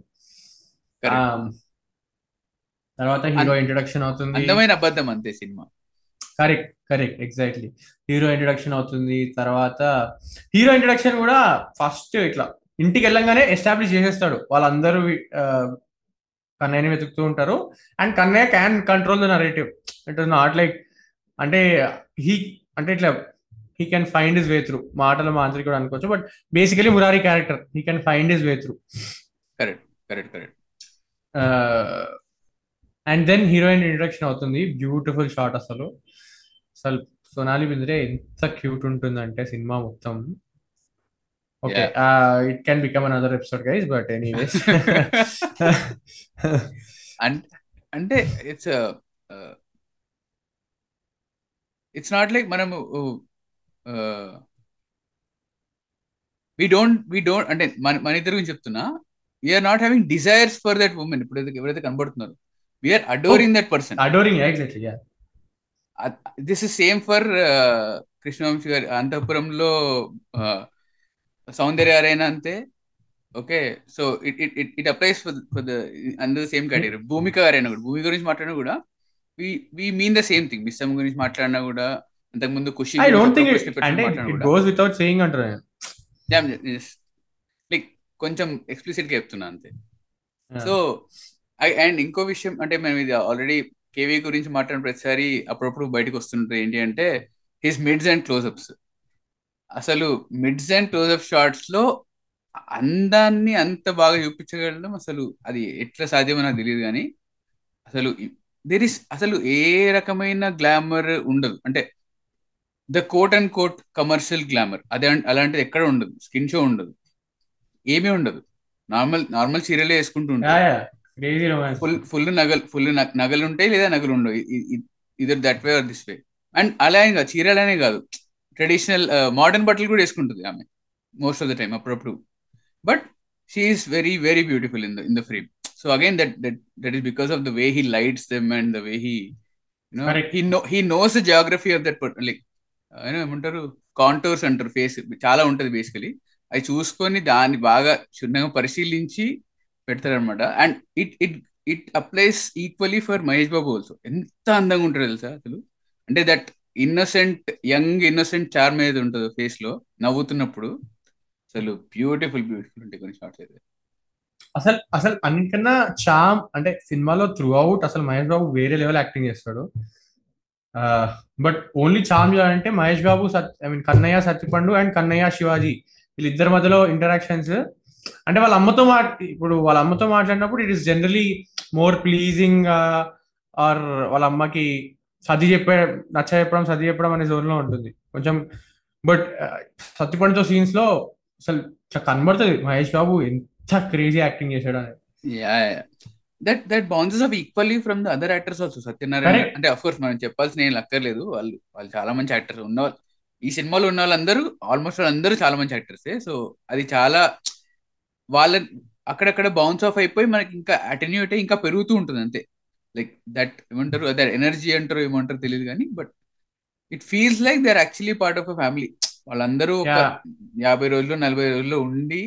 తర్వాత హీరో ఇంట్రడక్షన్ అవుతుంది. అందమైన అబద్ధం అంతే cinema. Correct correct exactly hero introduction అవుతుంది. తర్వాత హీరో ఇంట్రడక్షన్ కూడా ఫస్ట్ ఇట్లా ఇంటికి వెళ్ళంగానే ఎస్టాబ్లిష్ చేసేస్తాడు. వాళ్ళందరూ కన్నయ్యని వెతుకుతూ ఉంటారు. And Kannayya can control the narrative it is not like అంటే హీ అంటే ఇట్లా he can find his way through మాటల మాంత్రి కూడా అనుకోవచ్చు but basically Murari character he can find his way through correct correct correct and then heroine introduction అవుతుంది. Beautiful shot అసలు. అసలు సోనాలి బింద్రే ఎంత క్యూట్ ఉంటుందంటే సినిమా మొత్తం. Okay it can become another episode guys but anyways అంటే ఇట్స్ ఇట్స్ నాట్ లైక్ మనము we don't we don't అంటే మన మన ఇద్దరు గురించి చెప్తున్నా. We are not having desires for that women ఇప్పుడు ఎవరైతే కనబడుతున్నారు. We are adoring that person adoring exactly this is same for Krishna Vamsi గారి అంతఃపురంలో సౌందర్య అరైనా అంతే. Okay? So it it it it applies for for the అందర్ సేమ్ కేటగిరీ భూమిక గారైనా కూడా. భూమి గురించి మాట్లాడినా కూడా we mean the same thing మిస్సమ్ గురించి మాట్లాడినా కూడా అంతకు ముందు ఖుషి ఐ డోంట్ థింక్ అంటే ఇట్ గోస్ వితౌట్ సేయింగ్ అంటారు లైక్ కొంచెం ఎక్స్ప్లిసిట్గా చెప్తున్నా అంతే. సో అండ్ ఇంకో విషయం అంటే మేము ఇది ఆల్రెడీ కేవీ గురించి మాట్లాడిన ప్రతిసారి అప్పుడప్పుడు బయటకు వస్తుంటుంది ఏంటి అంటే హిస్ మిడ్స్ అండ్ క్లోజ్అప్స్ అసలు మిడ్స్ అండ్ క్లోజ్అప్ షార్ట్స్లో అందాన్ని అంత బాగా చూపించగలడం అసలు అది ఎట్లా సాధ్యమో నాకు తెలియదు కానీ అసలు దేర్ ఇస్ అసలు ఏ రకమైన గ్లామర్ ఉండదు. అంటే the quote and quote commercial glamour అదే అలాంటిది ఎక్కడ ఉండదు. స్కిన్ షో ఉండదు. ఏమీ ఉండదు. నార్మల్ నార్మల్ చీరలే వేసుకుంటూ ఉంటారు. ఫుల్ ఫుల్ నగలు ఫుల్ నగలు ఉంటాయి లేదా నగలు ఉండవు. Either that way or this way and అలా ఇంకా చీరలనే కాదు. ట్రెడిషనల్ మోడర్న్ బట్టలు కూడా వేసుకుంటుంది ఆమె. మోస్ట్ ఆఫ్ ద టైమ్ అప్పుడప్పుడు. But she is very very beautiful in the in the frame so again that that that is because of the way he lights them and the way he he know he knows the geography of that like ఏమంటారు? Contours అంటారు face చాలా ఉంటది basically అవి చూసుకొని దాన్ని బాగా క్షుణ్ణంగా పరిశీలించి పెడతారనమాట and it it it applies equally for Mahesh Babu also ఎంత అందంగా ఉంటారు తెలుసా అసలు? అంటే that innocent young innocent charm ఏది ఉంటుందో ఫేస్లో నవ్వుతున్నప్పుడు అసలు బ్యూటిఫుల్ బ్యూటిఫుల్ ఉంటాయి కొన్ని షార్ట్స్ అయితే. అసలు అసలు అన్నిటికన్నా చామ్ అంటే సినిమాలో త్రూ అవుట్ అసలు మహేష్ బాబు వేరే లెవెల్ యాక్టింగ్ చేస్తాడు. బట్ ఓన్లీ చామ్ అంటే మహేష్ బాబు సత్ I mean Kannayya Satyapandu and Kannayya Shivaji వీళ్ళిద్దరి మధ్యలో ఇంటరాక్షన్స్ అంటే వాళ్ళ అమ్మతో మా ఇప్పుడు వాళ్ళ అమ్మతో మాట్లాడినప్పుడు it is generally more pleasing or వాళ్ళ అమ్మకి సర్ది చెప్పే నచ్చ చెప్పడం సర్ది చెప్పడం అనే జోన్లో ఉంటుంది. కొంచెం బట్ సత్యపండుతో సీన్స్లో అసలు కనబడుతుంది మహేష్ బాబు ఎంత క్రేజీ యాక్టింగ్ చేశాడు అనేది that that bounces off equally from the other actors also Satyanarayana అంటే అఫ్ కోర్స్ మనం చెప్పాల్సిన ఏం అక్కర్లేదు వాళ్ళు వాళ్ళు చాలా మంచి యాక్టర్స్ ఉన్న ఈ సినిమాలో ఉన్న వాళ్ళందరూ ఆల్మోస్ట్ వాళ్ళందరూ చాలా మంచి యాక్టర్సే సో అది చాలా వాళ్ళ అక్కడక్కడ బౌన్స్ ఆఫ్ అయిపోయి మనకి ఇంకా అటెన్యూట్ ఇంకా పెరుగుతూ ఉంటుంది అంతే. లైక్ దట్ ఏమంటారు అదే ఎనర్జీ అంటారు ఏమంటారు తెలియదు కానీ but it feels like they are actually part of a family వాళ్ళందరూ ఒక యాభై రోజులు నలభై రోజుల్లో ఉండి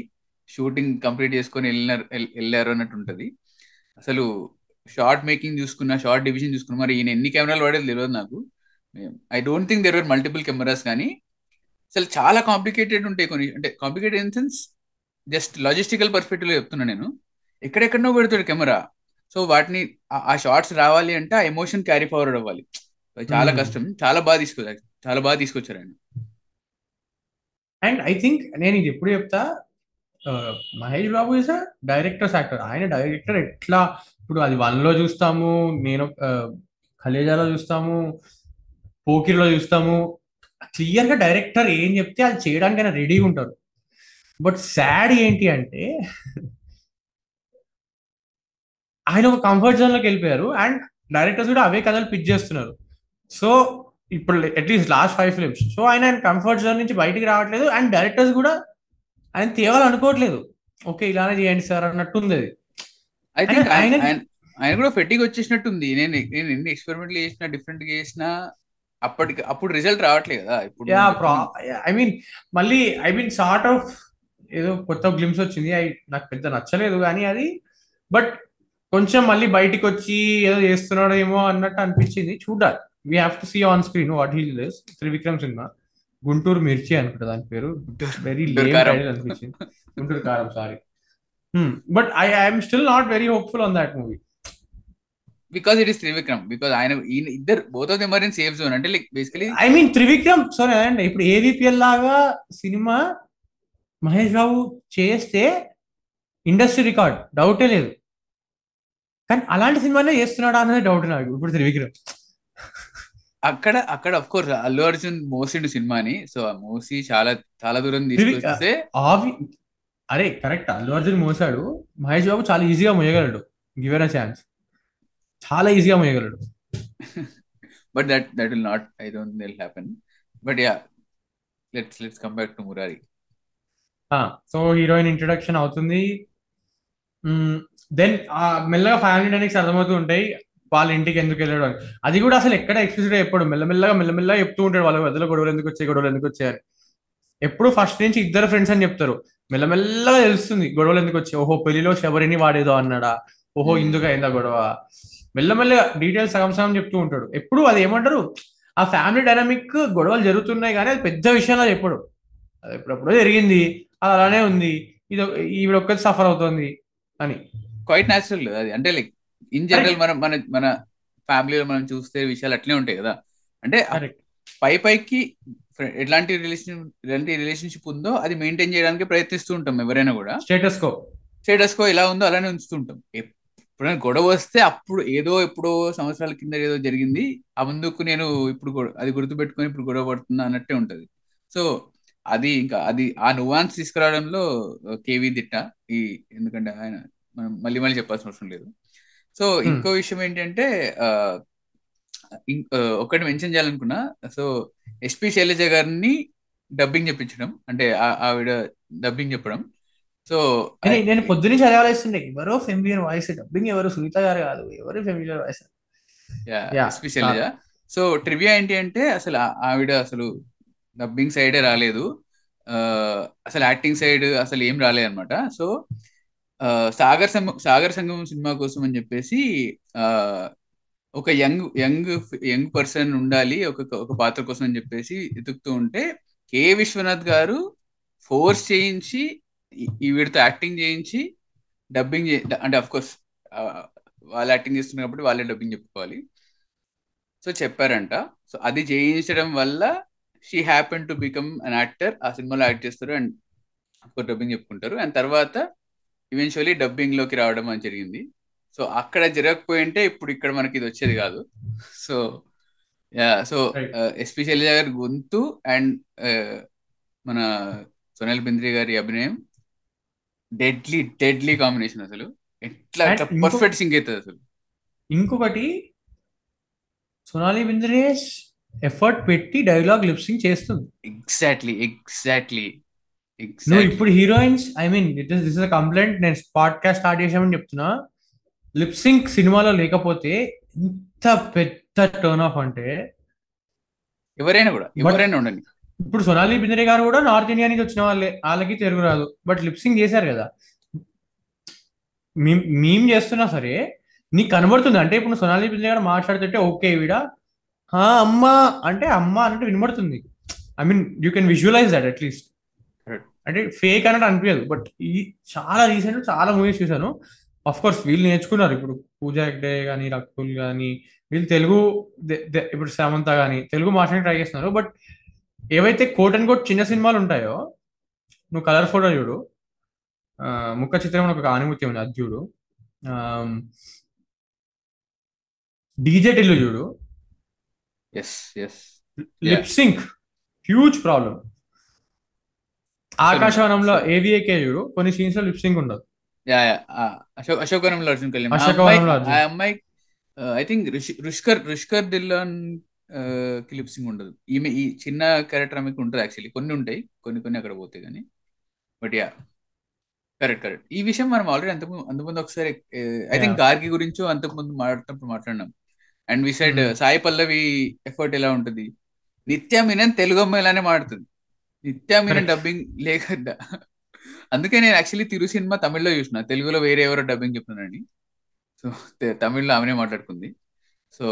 షూటింగ్ కంప్లీట్ చేసుకొని వెళ్ళినారు వెళ్ళారు అన్నట్టు ఉంటుంది. అసలు షార్ట్ మేకింగ్ చూసుకున్నా షార్ట్ డివిజన్ చూసుకున్నా మరి ఈయన ఎన్ని కెమెరాలు వాడేది తెలియదు నాకు. I don't think there are multiple cameras కానీ అసలు చాలా కాంప్లికేటెడ్ ఉంటాయి కొన్ని అంటే complicated in sense just logistical పర్స్పెక్టివ్లో చెప్తున్నా నేను. ఎక్కడెక్కడనో పెడతాడు కెమెరా. సో వాటిని ఆ షార్ట్స్ రావాలి అంటే ఆ ఎమోషన్ క్యారీ ఫార్వర్డ్ అవ్వాలి. చాలా కష్టం. చాలా బాగా తీసుకొచ్చారు చాలా బాగా తీసుకొచ్చారు అండ్ ఐ థింక్ నేను ఇది ఎప్పుడు చెప్తా Mahesh Babu is a director's actor ఆయన డైరెక్టర్ ఎట్లా? ఇప్పుడు అది వన్లో చూస్తాము నేను ఖలేజాలో చూస్తాము పోకిర్లో చూస్తాము. క్లియర్గా డైరెక్టర్ ఏం చెప్తే అది చేయడానికి ఆయన రెడీగా ఉంటారు. బట్ సాడ్ ఏంటి అంటే ఆయన ఒక కంఫర్ట్ జోన్లోకి వెళ్ళిపోయారు అండ్ డైరెక్టర్స్ కూడా అవే కథలు పిచ్ చేస్తున్నారు. సో ఇప్పుడు at least last five films so ఆయన ఆయన కంఫర్ట్ జోన్ నుంచి బయటికి రావట్లేదు అండ్ డైరెక్టర్స్ కూడా ఆయన తేవాలనుకోవట్లేదు ఓకే ఇలానే చేయండి సార్ అన్నట్టు ఉంది అది ఐ థింక్ ఆయన ఆయన కూడా ఫెట్టికి వచ్చేసినట్టుంది. నేను నేను ఎన్ని ఎక్స్పెరిమెంట్లు చేసినా డిఫరెంట్గా చేసినా అప్పటికి అప్పుడు రిజల్ట్ రావట్లేదు కదా. ఇప్పుడు ఐ మీన్ మళ్ళీ ఐ మీన్ సార్ట్ ఆఫ్ ఏదో కొత్త గ్లిమ్స్ వచ్చింది. అవి నాకు పెద్ద నచ్చలేదు కానీ అది. బట్ కొంచెం మళ్ళీ బయటికి వచ్చి ఏదో చేస్తున్నాడు ఏమో అన్నట్టు అనిపించింది. చూడాలి. We have to see on screen what he లిస్ Trivikram cinema. Guntur Mirchi అనుకుంటా దాని పేరు. వెరీ టైటిల్ అనిపించింది. Guntur Karam sorry but I I'm still not very hopeful on that movie because it is Trivikram because ఆయన ఇద్దరు both of them are in safe zone అంటే like basically I mean Trivikram sorry అండి ఇప్పుడు ఏవిపిఎల్ లాగా cinema Mahesh Babu చేస్తే industry record. డౌటే లేదు. కానీ అలాంటి సినిమానే చేస్తున్నాడా అనేది డౌట్ నాకు. ఇప్పుడు త్రివిక్రమ్ అక్కడ అక్కడ అఫ్ కోర్స్ అల్లు అర్జున్ మోసిండు సినిమాని సో ఆ మోసి చాలా చాలా దూరం తీసుకొస్తే అరే కరెక్ట్ అల్లు అర్జున్ మోసాడు మహేష్ బాబు చాలా ఈజీగా మోయగలడు గివెన్ అ ఛాన్స్ చాలా ఈజీగా మోయగలడు. But that that will not I don't will happen but yeah let's let's come back to Murari so heroine introduction అవుతుంది. దెన్ మెల్లగా ఫ్యామిలీ డైనిక్స్ అర్థమవుతూ ఉంటాయి. వాళ్ళ ఇంటికి ఎందుకు వెళ్ళాడు అని. అది కూడా అసలు ఎక్కడ ఎక్స్ప్రెసిడ్ ఎప్పుడు మెల్లమెల్లగా మెల్లమెల్లగా చెప్తూ ఉంటాడు వాళ్ళ మధ్యలో గొడవలు ఎందుకు వచ్చాయి గొడవలు ఎందుకు వచ్చాయని ఎప్పుడు ఫస్ట్ నుంచి ఇద్దరు ఫ్రెండ్స్ అని చెప్తారు. మెల్లమెల్లగా తెలుస్తుంది గొడవలు ఎందుకు వచ్చాయి. ఓహో పెళ్ళిలో శబరిని వాడేదో అన్నాడా? ఓహో ఇందుకు అయిందా గొడవ? మెల్లమెల్లగా డీటెయిల్స్ సగం సగం చెప్తూ ఉంటాడు. ఎప్పుడు అది ఏమంటారు? ఆ ఫ్యామిలీ డైనామిక్ గొడవలు జరుగుతున్నాయి కానీ అది పెద్ద విషయంలో చెప్పడు. అది ఎప్పుడెప్పుడో జరిగింది. అది అలానే ఉంది. ఇది ఈవిడ ఒక్కటి సఫర్ అవుతుంది అని. క్వైట్ న్యాచురల్ అది. అంటే లైక్ ఇన్ జనరల్ మనం మన మన ఫ్యామిలీలో మనం చూస్తే విషయాలు అట్లే ఉంటాయి కదా. అంటే పై పైకి ఎట్లాంటి రిలేషన్ ఎలాంటి రిలేషన్షిప్ ఉందో అది మెయింటైన్ చేయడానికి ప్రయత్నిస్తూ ఉంటాం ఎవరైనా కూడా. స్టేటస్ కో స్టేటస్ కో ఎలా ఉందో అలానే ఉంచుతూ ఉంటాం. ఎప్పుడైనా గొడవ వస్తే అప్పుడు ఏదో ఎప్పుడో సంవత్సరాల కింద ఏదో జరిగింది ఆ ముందుకు నేను ఇప్పుడు అది గుర్తుపెట్టుకొని ఇప్పుడు గొడవ పడుతున్నా అన్నట్టే ఉంటది. సో అది ఇంకా అది ఆ నువాన్స్ తీసుకురావడంలో కేవీ దిట్ట. ఈ ఎందుకంటే ఆయన మనం మళ్ళీ మళ్ళీ చెప్పాల్సిన అవసరం లేదు. సో ఇంకో విషయం ఏంటంటే ఒకటి మెన్షన్ చేయాలనుకున్నా సో ఎస్పి శైలజ గారిని డబ్బింగ్ చెప్పించడం అంటే ఆవిడ డబ్బింగ్ చెప్పడం. సో నేను నేను పొద్దున్నే చదవాలేస్తుండే ఎవరో ఫెమిలియర్ వాయిస్ డబ్బింగ్ ఎవరు సునీత గారు కాదు ఎవరు familiar voice. SP Shailaja. So trivia ఏంటి అంటే అసలు ఆవిడ అసలు డబ్బింగ్ సైడే రాలేదు. ఆ, అసలు యాక్టింగ్ సైడ్ అసలు ఏం రాలేదు అనమాట సో సాగర్ సంఘం సాగర్ సంగమం సినిమా కోసం అని చెప్పేసి ఆ, ఒక యంగ్ యంగ్ యంగ్ పర్సన్ ఉండాలి ఒక ఒక పాత్ర కోసం అని చెప్పేసి ఎతుకుతూ ఉంటే కె విశ్వనాథ్ గారు ఫోర్స్ చేయించి వీడితో యాక్టింగ్ చేయించి డబ్బింగ్ అంటే అఫ్ కోర్స్ వాళ్ళు యాక్టింగ్ చేస్తున్నారు కాబట్టి వాళ్ళే డబ్బింగ్ చెప్పుకోవాలి. సో చెప్పారంట. సో అది చేయించడం వల్ల she happen to become an actor. ఆ సినిమాలో యాక్ట్ చేస్తారు అండ్ డబ్బింగ్ చెప్పుకుంటారు. అండ్ తర్వాత ఈవెన్చువలీ డబ్బింగ్లోకి రావడం అని జరిగింది. సో అక్కడ జరగకపోయింటే ఇప్పుడు ఇక్కడ మనకి ఇది వచ్చేది కాదు. So yeah so. SP Shailaja గారి గొంతు అండ్ మన సోనల్ బింద్రి గారి అభినయం డెడ్లీ డెడ్లీ కాంబినేషన్ అసలు. ఎట్లా పర్ఫెక్ట్ సింగ్ అవుతుంది అసలు. ఇంకొకటి సోనాలి బింద్రేష్ ఎఫర్ట్ పెట్టి డైలాగ్ లిప్సింగ్ చేస్తుంది. ఎగ్జాక్ట్లీ ఎగ్జాక్ట్లీ నువ్వు ఇప్పుడు heroines I mean it is this is complaint నేను పాడ్కాస్ట్ స్టార్ట్ చేసామని చెప్తున్నా. లిప్సింగ్ సినిమాలో లేకపోతే ఇంత పెద్ద టర్న్ ఆఫ్ అంటే ఎవరైనా కూడా ఎవరైనా ఉండండి. ఇప్పుడు సోనాలి బింద్రే గారు కూడా నార్త్ ఇండియా నుంచి వచ్చిన వాళ్ళే వాళ్ళకి తెలుగు రాదు. బట్ లిప్సింగ్ చేశారు కదా. మేం మేం చేస్తున్నా సరే నీకు కనబడుతుంది. అంటే ఇప్పుడు సోనాలి బింద్రే గారు మాట్లాడుతుంటే ఓకే వీడ. "ఆ, అమ్మా. అంటే అమ్మ అంటే వినబడుతుంది. I mean you can visualize that at least. అంటే ఫేక్ అన్నట్టు అనిపించదు బట్ ఈ చాలా రీసెంట్ చాలా మూవీస్ చూసాను అఫ్ కోర్స్ వీళ్ళు నేర్చుకున్నారు. ఇప్పుడు పూజా హెగ్డే కానీ రకుల్ కానీ వీళ్ళు తెలుగు ఇప్పుడు సమంత కానీ తెలుగు మాట్లాడి ట్రై చేస్తున్నారు. బట్ ఏవైతే కోట్ అండ్ కోట్ చిన్న సినిమాలు ఉంటాయో నువ్వు కలర్ ఫోటో చూడు. ముఖ చిత్రం ఒక ఆనుమతి ఉంది అది చూడు. డీజే టిల్లు చూడు. Yes yes lip sync huge problem ఆకాశవనంలో AVAK చూడు కొన్ని సీన్స్లో లిప్ సింక్ ఉండదు. యా యా అశోక్ అశోకవనంలో అర్జున్ కళ్యాణ్ ఆ అమ్మాయి ఐ థింక్ రుష్కర్ రుష్కర్ దిల్లాన్కి లిప్సింగ్ ఉండదు. ఈమె ఈ చిన్న క్యారెక్టర్ ఆమెకి ఉంటుంది యాక్చువల్లీ కొన్ని ఉంటాయి. కొన్ని కొన్ని అక్కడ పోతాయి కానీ. బట్ యా కరెక్ట్ కరెక్ట్ ఈ విషయం మనం ఆల్రెడీ అంతకుముందు అంతకుముందు ఒకసారి ఐ థింక్. గార్గి గురించి అంతకుముందు మాట్లాడుతున్నప్పుడు మాట్లాడినాం. And we side. Sai Pallavi effort ఎలా ఉంటుంది? నిత్య మీనన్ తెలుగు అమ్మాయిలానే మాడుతుంది నిత్య Correct. డబ్బింగ్ లేకుండా. అందుకే నేను యాక్చువల్లీ తిరు సినిమా తమిళ్ళో చూసిన. తెలుగులో వేరే ఎవరో డబ్బింగ్ చెప్తున్నానని సో తమిళ్ళో ఆమెనే మాట్లాడుకుంది. సో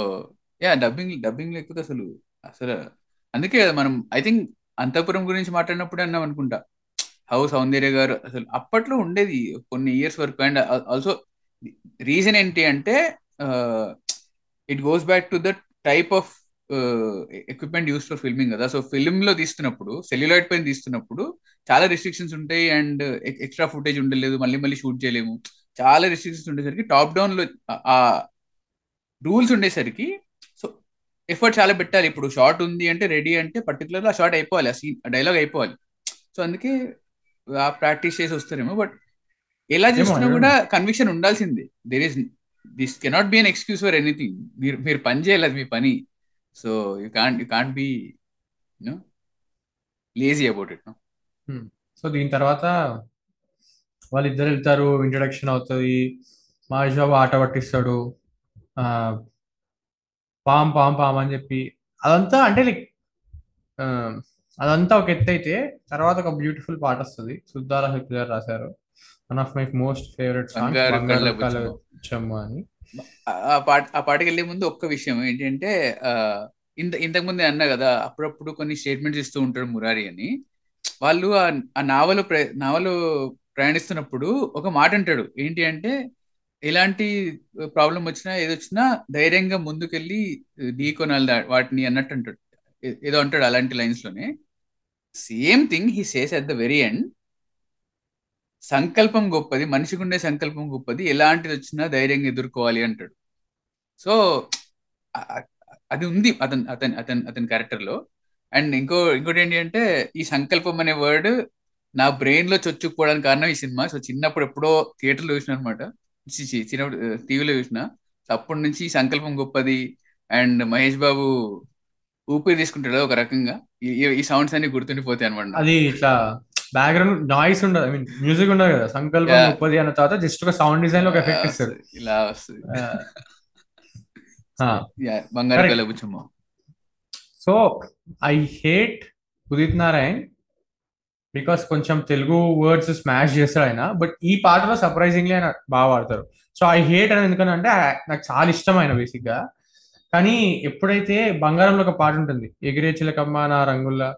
యా డబ్బింగ్ డబ్బింగ్ లేకపోతే అసలు అసలు అందుకే కదా మనం ఐ థింక్ అంతపురం గురించి మాట్లాడినప్పుడు అన్నాం అనుకుంటా. హౌ సౌందర్య గారు అసలు అప్పట్లో ఉండేది కొన్ని ఇయర్స్ వరకు. అండ్ ఆల్సో రీజన్ ఏంటి అంటే it goes back to the type of equipment use for filming కదా. సో ఫిల్మ్లో తీస్తున్నప్పుడు సెల్యులాయిడ్ పైన తీస్తున్నప్పుడు చాలా రిస్ట్రిక్షన్స్ ఉంటాయి అండ్ ఎక్స్ట్రా ఫుటేజ్ ఉండలేదు మళ్ళీ మళ్ళీ షూట్ చేయలేము. చాలా రిస్ట్రిక్షన్స్ ఉండేసరికి టాప్ డౌన్లో ఆ- రూల్స్ ఉండేసరికి సో ఎఫర్ట్ చాలా పెట్టాలి. ఇప్పుడు షార్ట్ ఉంది అంటే రెడీ అంటే పర్టికులర్ ఆ షార్ట్ అయిపోవాలి ఆ సీన్ డైలాగ్ అయిపోవాలి. సో అందుకే ఆ ప్రాక్టీస్ చేసి వస్తారేమో బట్ ఎలా చూసినా ఏమో, కూడా కన్విక్షన్ ఉండాల్సిందే. There is this cannot be an excuse for anything మీరు మీరు పని చేయలేదు మీ పని. So you can't you can't be you know lazy about it so దీని తర్వాత వాళ్ళిద్దరు వెళ్తారు ఇంట్రడక్షన్ అవుతుంది. మహేష్ బాబు ఆట పట్టిస్తాడు. పామ్ పామ్ పామ్ అని చెప్పి. అదంతా అంటే లైక్ అదంతా ఒక ఎత్తు అయితే తర్వాత ఒక బ్యూటిఫుల్ పాట వస్తుంది. సుద్దాల శక్తి గారు రాశారు one of my most favourite. Bucchamma అని. ఆ పాట ఆ పాటకి వెళ్ళే ముందు ఒక్క విషయం ఏంటంటే ఇంత ఇంతకు ముందే అన్నా కదా అప్పుడప్పుడు కొన్ని స్టేట్మెంట్స్ ఇస్తూ ఉంటాడు మురారి అని. వాళ్ళు ఆ ఆ నావలు ప్ర నావలు ప్రయాణిస్తున్నప్పుడు ఒక మాట అంటాడు. ఏంటి అంటే ఎలాంటి ప్రాబ్లం వచ్చినా ఏదొచ్చినా ధైర్యంగా ముందుకెళ్ళి ఢీకొనాలి కొనాలి వాటిని అన్నట్టు అంటాడు. ఏదో అంటాడు అలాంటి లైన్స్లోనే. Same thing he says at the very end సంకల్పం గొప్పది మనిషికి ఉండే సంకల్పం గొప్పది ఎలాంటిది వచ్చినా ధైర్యంగా ఎదుర్కోవాలి అంటాడు. సో అది ఉంది అతను అతని అతని అతని క్యారెక్టర్లో అండ్ ఇంకో ఇంకోటి ఏంటి అంటే ఈ సంకల్పం అనే వర్డ్ నా బ్రెయిన్లో చొచ్చుకుపోవడానికి కారణం ఈ సినిమా. సో చిన్నప్పుడు ఎప్పుడో థియేటర్లో చూసిన అనమాట చిన్నప్పుడు టీవీలో చూసిన. అప్పటి నుంచి ఈ సంకల్పం గొప్పది. అండ్ మహేష్ బాబు ఊపిరి తీసుకుంటాడు ఒక రకంగా. ఈ- ఈ సౌండ్స్ అన్ని గుర్తుండిపోతాయి అనమాట అది ఇట్లా బ్యాక్గ్రౌండ్ నాయిస్ ఉండదు. ఐ మీన్ మ్యూజిక్ ఉండదు కదా. సంకల్పం. గొప్పది అన్న తర్వాత జస్ట్ ఒక సౌండ్ డిజైన్లో ఒక ఎఫెక్ట్ ఇస్తారు ఇలా వస్తుంది. బంగారు so I hate Udit Narayan because కొంచెం తెలుగు వర్డ్స్ స్మాష్ చేస్తాడు ఆయన. బట్ ఈ పాటలో సర్ప్రైజింగ్లీ ఆయన బాగా వాడతారు సో ఐ హేట్ అని ఎందుకంటే నాకు చాలా ఇష్టం ఆయన బేసిక్గా. కానీ ఎప్పుడైతే బంగారంలో ఒక పాట ఉంటుంది ఎగిరే చిలకమ్మ నా రంగుల్లా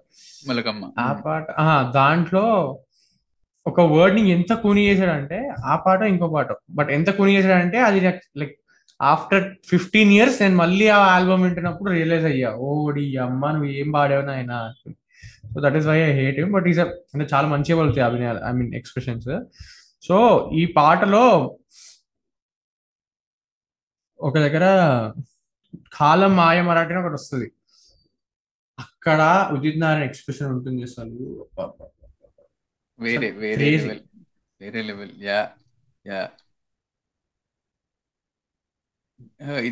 మొలకమ్మ. ఆ పాట ఆ, దాంట్లో ఒక వర్డ్ని ఎంత కూని చేశాడంటే ఆ పాట ఇంకో పాట. బట్ ఎంత కూని చేశాడంటే అది లైక్ ఆఫ్టర్ ఫిఫ్టీన్ ఇయర్స్ నేను మళ్ళీ ఆ ఆల్బమ్ వింటున్నప్పుడు రియలైజ్ అయ్యా ఓడి అమ్మ నువ్వు ఏం పాడావు నాయన? So that is why I hate him but is అంటే చాలా మంచిగా పలుకుతాయి అభినయాలు ఐ మీన్ ఎక్స్ప్రెషన్స్ సో ఈ పాటలో ఒక దగ్గర కాలం మాయ మరాఠీ ఒకటి వస్తుంది. అక్కడ ఉదిత్ నారాయణ ఎక్స్ప్రెషన్ ఉంటుంది అసలు. వేరే వేరే. లెవెల్ వేరే లెవెల్ యా యా.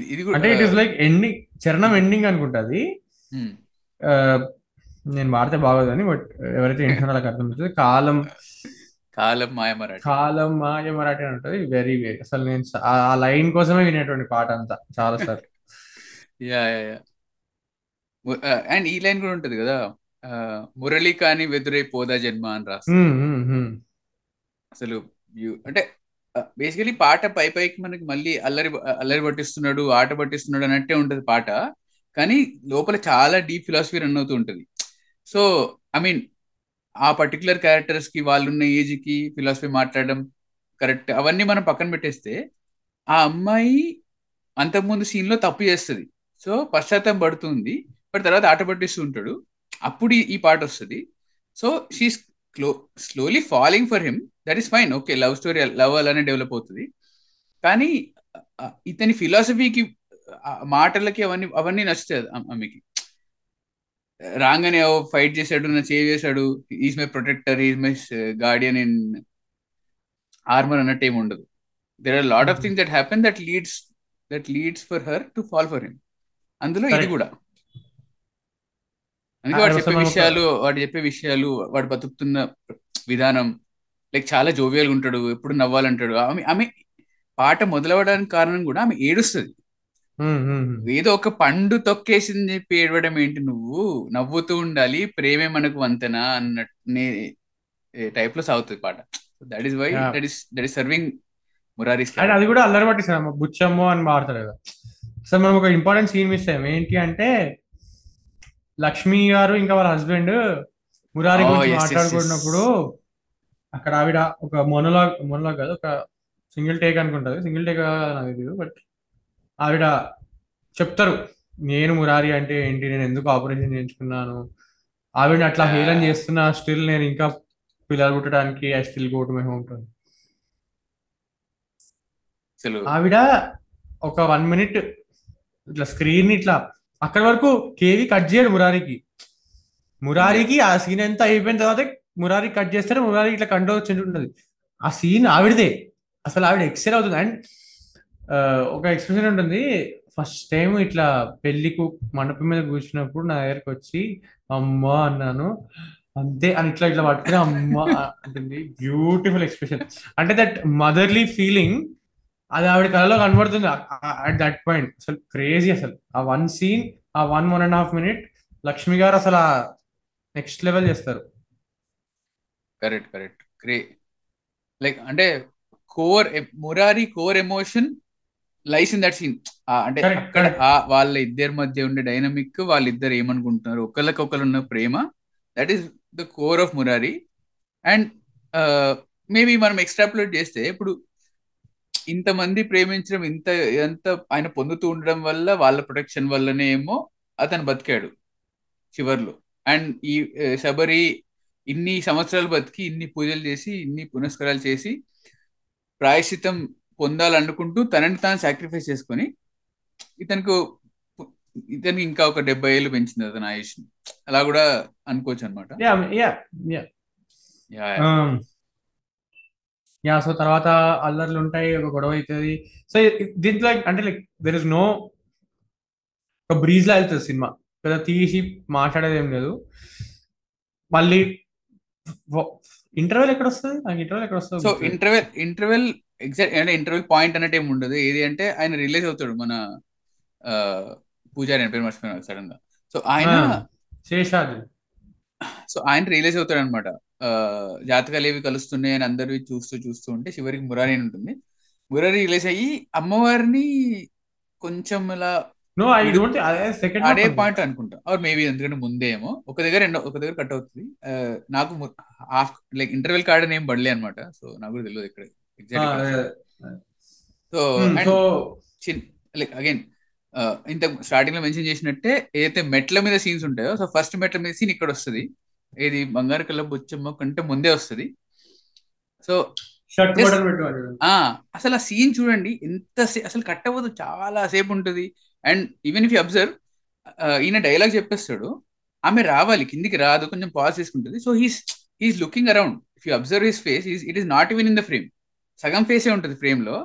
ఇది కూడా అంటే ఇట్ ఈస్ లైక్ ఎండింగ్ చరణం ఎండింగ్ అనుకుంటుంది Hmm. నేను వాడితే బాగోదని బట్ ఎవరైతే వింటున్నారో వాళ్ళకి అర్థమవుతుంది కాలం కాలం మాయ మరాఠీ. కాలం మాయ మరాఠీ అని ఉంటుంది. వెరీ వెరీ అసలు నేను ఆ లైన్ కోసమే వినేటువంటి పాట అంతా చాలా sir yeah yeah yeah. And ఈ లైన్ కూడా ఉంటది కదా ఆ, మురళి కాని వెదురై పోదా జన్మ అని రాస్తా అసలు you- అంటే బేసికలీ పాట పై పైకి మనకి మళ్ళీ అల్లరి అల్లరి పట్టిస్తున్నాడు ఆట పట్టిస్తున్నాడు అన్నట్టే ఉంటది పాట. కానీ లోపల చాలా డీప్ ఫిలాసఫీ రన్ అవుతూ ఉంటది. సో ఐ మీన్ ఆ పర్టికులర్ క్యారెక్టర్స్కి వాళ్ళున్న ఏజ్కి ఫిలాసఫీ మాట్లాడడం కరెక్ట్ అవన్నీ మనం పక్కన పెట్టేస్తే ఆ అమ్మాయి అంతకుముందు సీన్లో తప్పు చేస్తుంది. సో పశ్చాత్తాపం పడుతుంది. బట్ తర్వాత ఆట పట్టిస్తూ ఉంటాడు. అప్పుడు ఈ- పాట వస్తుంది. So she's క్లో slowly following for him. That is fine. Okay love story love అలానే డెవలప్ అవుతుంది. కానీ ఇతని ఫిలాసఫీకి మాటలకి అవన్నీ అవన్నీ నచ్చుతాయి ఆమెకి. రాగానే ఫైట్ చేశాడు నా సేవ్ చేశాడు. Is my protector is my guardian in armour అన్నట్టు ఏమి ఉండదు. There are lot of. Things that happen that leads that leads for her to fall for him అందులో ఇది. కూడా. అందుకే వాడు చెప్పే విషయాలు వాడు చెప్పే విషయాలు వాడు బతుకుతున్న విధానం లైక్ చాలా జోవియల్గా ఉంటాడు ఎప్పుడు నవ్వాలంటాడు. ఆమె ఆమె పాట మొదలవడానికి కారణం కూడా ఆమె ఏడుస్తుంది. ఏదో ఒక పండు తొక్కేసింది చెప్పి ఏడవడం ఏంటి నువ్వు? నవ్వుతూ ఉండాలి ప్రేమే మనకు వంతెన అన్నట్టు టైప్లో సాగుతుంది పాట. That is why. That is that is serving Murari's and అది కూడా అల్లరి పట్టిస్తాడు బుచ్చమ్మ అని వాడతారు కదా. అసలు మనం ఒక ఇంపార్టెంట్ సీన్ మిస్ అయ్యాం ఏంటి అంటే లక్ష్మి గారు ఇంకా వాళ్ళ హస్బెండ్ మురారి Oh, గురించి మాట్లాడుకున్నప్పుడు అక్కడ ఆవిడ ఒక మొనలాగ్ మొనలాగ్ కాదు ఒక సింగిల్ టేక్ అనుకుంటది. సింగిల్ టేక్ నాకు తెలియదు బట్ ఆవిడ చెప్తారు నేను మురారి అంటే ఏంటి? నేను ఎందుకు ఆపరేషన్ చేయించుకున్నాను? ఆవిడ అట్లా. హేళన చేస్తున్నా స్టిల్ నేను ఇంకా పిల్లలు పుట్టడానికి I still go to my home town ఆవిడ ఒక వన్ మినిట్ ఇట్లా స్క్రీన్ ఇట్లా అక్కడి వరకు కేవీ కట్ చేయడు మురారికి. మురారికి ఆ సీన్ ఎంత అయిపోయిన తర్వాత మురారి కట్ చేస్తారు మురారి ఇట్లా కంట్రోల్ వచ్చి ఉంటుంది. ఆ సీన్ ఆవిడదే. అసలు ఆవిడ ఎక్సెల్ అవుతుంది. అండ్ ఒక ఎక్స్ప్రెషన్ ఉంటుంది. ఫస్ట్ టైం ఇట్లా పెళ్ళికు మండపం మీద కూర్చున్నప్పుడు నా దగ్గరకు వచ్చి అమ్మా అన్నాను. అంతే అని ఇట్లా ఇట్లా పట్టుకుని అమ్మ అంటుంది. బ్యూటిఫుల్ ఎక్స్ప్రెషన్ అంటే దట్ మదర్లీ ఫీలింగ్ అది ఆవిడ కళలో కనబడుతుంది. అట్ దట్ పాయింట్ అసలు క్రేజీ అసలు. ఆ వన్ సీన్ ఆ one one and half minute Lakshmi గారు అసలు ఆ నెక్స్ట్ లెవెల్ చేస్తారు. కరెక్ట్ కరెక్ట్ గ్రే లైక్ అంటే core Murari core emotion lies in that scene అంటే అక్కడ వాళ్ళ ఇద్దరి మధ్య ఉండే డైనమిక్ వాళ్ళిద్దరు ఏమనుకుంటున్నారు? ఒకళ్ళకొకరు ఉన్న ప్రేమ. That is the core of Murari and maybe మనం ఎక్స్ట్రాపులేట్ చేస్తే ఇప్పుడు ఇంతమంది ప్రేమించడం ఇంత ఎంత ఆయన పొందుతూ ఉండడం వల్ల వాళ్ళ ప్రొటెక్షన్ వల్లనే ఏమో అతను బతికాడు చివర్లో. అండ్ ఈ శబరి ఇన్ని సంవత్సరాలు బతికి ఇన్ని పూజలు చేసి ఇన్ని పునస్కారాలు చేసి ప్రాయశ్చితం పొందాలనుకుంటూ తనని తాను సాక్రిఫైస్ చేసుకొని ఇతనికి ఇతనికి ఇంకా ఒక డెబ్బై ఏళ్ళు పెంచింది అతని ఆయుష్ అలా కూడా అనుకోవచ్చు అనమాట యా సో తర్వాత అల్లర్లు ఉంటాయి ఒక గొడవ అవుతుంది సో దీంట్లో అంటే లైక్ దెర్ ఇస్ నో ఒక బ్రీజ్ లా వెళ్తుంది సినిమా. పెద్ద తీసి మాట్లాడేది ఏం లేదు. మళ్ళీ ఇంటర్వెల్ ఎక్కడ వస్తుంది నాకు ఇంటర్వెల్ ఎక్కడ వస్తుంది సో ఇంటర్వెల్ ఇంటర్వెల్ ఎగ్జాక్ట్ అంటే ఇంటర్వెల్ పాయింట్ అన్నట్టు ఏమి ఉండదు. ఏది అంటే ఆయన రిలీజ్ అవుతాడు మన పూజారి అని పేరు మర్చిపోయినాడు సడన్గా. సో ఆయన శేషాది సో ఆయన రియలైజ్ అవుతాడు అనమాట జాతకాలు ఏవి కలుస్తున్నాయి అని అందరూ చూస్తూ చూస్తూ ఉంటే చివరికి మురారి అని ఉంటుంది. మురారి రిలీజ్ అయ్యి అమ్మవారిని కొంచెం ఇలా అదే పాయింట్ అనుకుంటా. ఆర్ మేబీ ఎందుకంటే ముందే ఏమో ఒక దగ్గర రెండో ఒక దగ్గర కట్ అవుతుంది. నాకు హాఫ్ లైక్ ఇంటర్వెల్ కార్డ్ అని ఏం పడలే అనమాట సో నాకు కూడా తెలియదు ఇక్కడ exact so so like again ఇంత స్టార్టింగ్లో మెన్షన్ చేసినట్టే ఏదైతే మెట్ల మీద సీన్స్ ఉంటాయో సో ఫస్ట్ మెట్ల మీద సీన్ ఇక్కడ వస్తుంది ఏది? బంగారు కళ్ళ బొచ్చమ్మ కంటే ముందే వస్తుంది. సో అసలు ఆ సీన్ చూడండి ఎంత అసలు కట్ అవ్వదు చాలా సేపు ఉంటుంది. And even if you observe ఈయన డైలాగ్ చెప్పేస్తాడు ఆమె రావాలి కిందికి రాదు కొంచెం పాజ్ చేసుకుంటుంది. So he's he's looking around if you observe his face it is not even in the frame సగం ఫేసే ఉంటుంది ఫ్రేమ్లో.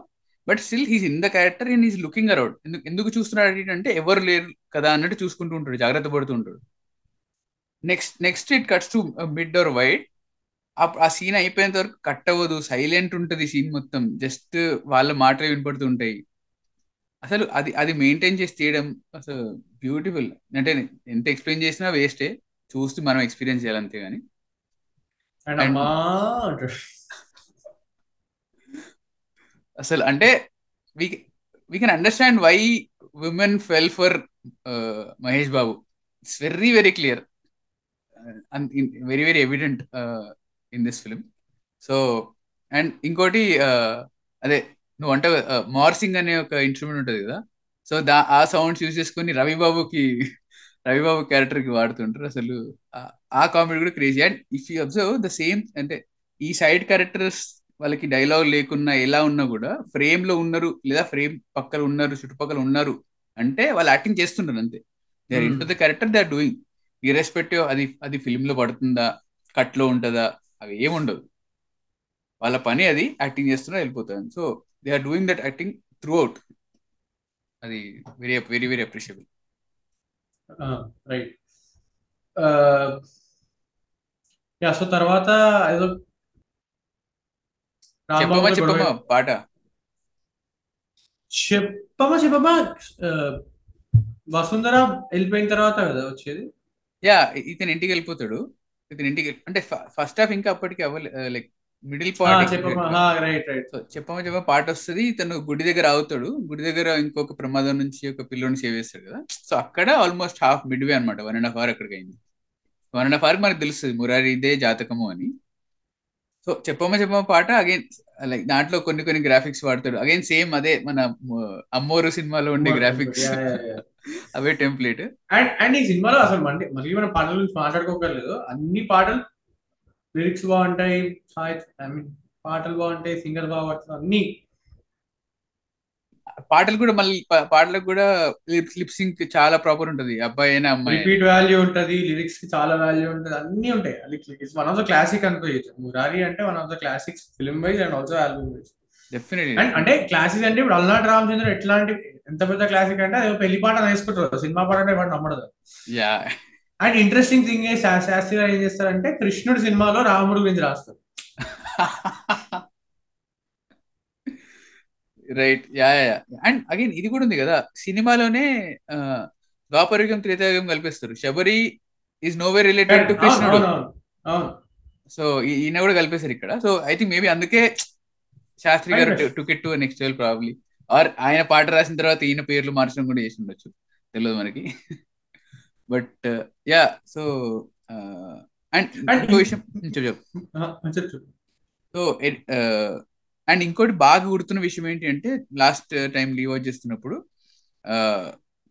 But still he's in the character and he's looking around ఎందుకు ఎందుకు చూస్తున్నాడు అంటే ఎవరు లేరు కదా అన్నట్టు చూసుకుంటూ ఉంటాడు జాగ్రత్త పడుతూ ఉంటాడు. Next next it cuts to mid or wide ఆ సీన్ అయిపోయేంత వరకు కట్ అవ్వదు సైలెంట్ ఉంటుంది సీన్ మొత్తం. జస్ట్ వాళ్ళ మాటలు వినపడుతుంటాయి. అసలు అది అది మెయింటైన్ చేసి తీయడం అసలు బ్యూటిఫుల్ అంటే ఎంత ఎక్స్ప్లెయిన్ చేసినా వేస్టే చూస్తూ మనం ఎక్స్పీరియన్స్ చేయాలి అంతే కానీ అసలు అంటే we we can understand why women fell for Mahesh Babu it's very very clear very very evident in this film. So and ఇంకోటి అదే నువ్వు అంటే మార్సింగ్ అనే ఒక ఇన్స్ట్రుమెంట్ ఉంటుంది కదా. సో దా ఆ సౌండ్స్ యూజ్ చేసుకొని రవిబాబుకి రవిబాబు క్యారెక్టర్కి వాడుతుంటారు. అసలు ఆ- కామెడీ కూడా crazy and if you observe the same అంటే ఈ సైడ్ క్యారెక్టర్స్ వాళ్ళకి డైలాగ్ లేకున్నా ఎలా ఉన్నా కూడా ఫ్రేమ్లో ఉన్నారు లేదా ఫ్రేమ్ పక్కన ఉన్నారు చుట్టుపక్కల ఉన్నారు అంటే వాళ్ళు యాక్టింగ్ చేస్తుంటారు అంతే. They are. In to the character they are doing irrespective అది అది ఫిల్మ్లో పడుతుందా కట్లో ఉంటుందా అవి ఏముండదు వాళ్ళ పని అది యాక్టింగ్ చేస్తున్నా వెళ్ళిపోతుంది so they are doing that acting throughout అది very very very appreciable right yeah so తర్వాత ఏదో చెప్పమ్మా రాంబాబుతో చెప్పమ్మా గొడవ- పాట. చెప్పమ్మా చెప్పమ్మా. వసుంధర వెళ్ళిపోయిన తర్వాత కదా వచ్చేది? యా ఇతను ఇంటికి వెళ్ళిపోతాడు. ఇతను ఇంటికి అంటే ఫస్ట్ హాఫ్ ఇంకా అప్పటికి అవ్వలే లైక్ మిడిల్ పార్ట్ చెప్పమ్మా సో చెప్పమ్మ చెప్ప పాట వస్తుంది. ఇతను గుడి దగ్గర అవుతాడు గుడి దగ్గర ఇంకొక ప్రమాదం నుంచి ఒక పిల్లోని సేవ్ చేస్తాడు కదా. సో అక్కడ ఆల్మోస్ట్ హాఫ్ మిడ్ వే అనమాట వన్ అండ్ హాఫ్ అవర్ అక్కడికి అయింది. వన్ అండ్ హాఫ్ అవర్ మనకు తెలుస్తుంది మురారి ఇదే జాతకము అని. సో చెప్పమ్మ చెప్పమ్మ పాట అగైన్ లైక్ దాంట్లో కొన్ని కొన్ని గ్రాఫిక్స్ వాడతాడు. అగైన్ సేమ్ అదే మన అమ్మోరు సినిమాలో ఉండే గ్రాఫిక్స్ అవే టెంప్లెట్ అండ్ అండ్ ఈ సినిమాలో అసలు మళ్ళీ మళ్ళీ మనం పాటల గురించి మాట్లాడుకోకర్లేదు. అన్ని పాటలు లిరిక్స్ బాగుంటాయి ఐ మీన్ పాటలు బాగుంటాయి సింగర్ బాగుంటాయి అన్ని. పాటలు కూడా మళ్ళీ పాటలకు కూడా లిప్ సింక్ చాలా ప్రాపర్ ఉంటది. అబ్బాయి అయినా అమ్మాయి. రిపీట్ వాల్యూ ఉంటది లిరిక్స్కి చాలా వాల్యూ ఉంటది అన్ని ఉంటాయి. It's one of the classic అనుకోవచ్చు మురారి అంటే one of the classics film wise and also album wise definitely and అంటే క్లాసిక్ అంటే ఇప్పుడు అల్నాటి రామచంద్ర ఎట్లాంటి ఎంత పెద్ద క్లాసిక్ అంటే అది పెళ్ళి పాట వేసుకుంటారు. సినిమా పాట అంటే వాడు నమ్మడదు and interesting thing Sastri garu ఏం చేస్తారంటే కృష్ణుడి సినిమాలో రాముడు గురించి రాస్తారు. Right yeah yeah and again ఇది కూడా ఉంది కదా. సినిమాలోనే ద్వాపరయుగం త్రేతాయుగం కల్పిస్తారు. Shabari is no way related to కృష్ణుడు. సో ఈయన కూడా కలిపేశారు ఇక్కడ. సో ఐ థింక్ మేబీ అందుకే Sastri garu Right. Took it to next level probably or ఆయన పాట రాసిన తర్వాత ఈయన పేర్లు మార్చడం కూడా చేసి ఉండొచ్చు. తెలియదు మనకి. బట్ యా సో అండ్ ఇంకో విషయం చెప్పు. సో అండ్ ఇంకోటి బాగా గుర్తున్న విషయం ఏంటి అంటే లాస్ట్ టైం లీవ్ అవుట్ చేస్తున్నప్పుడు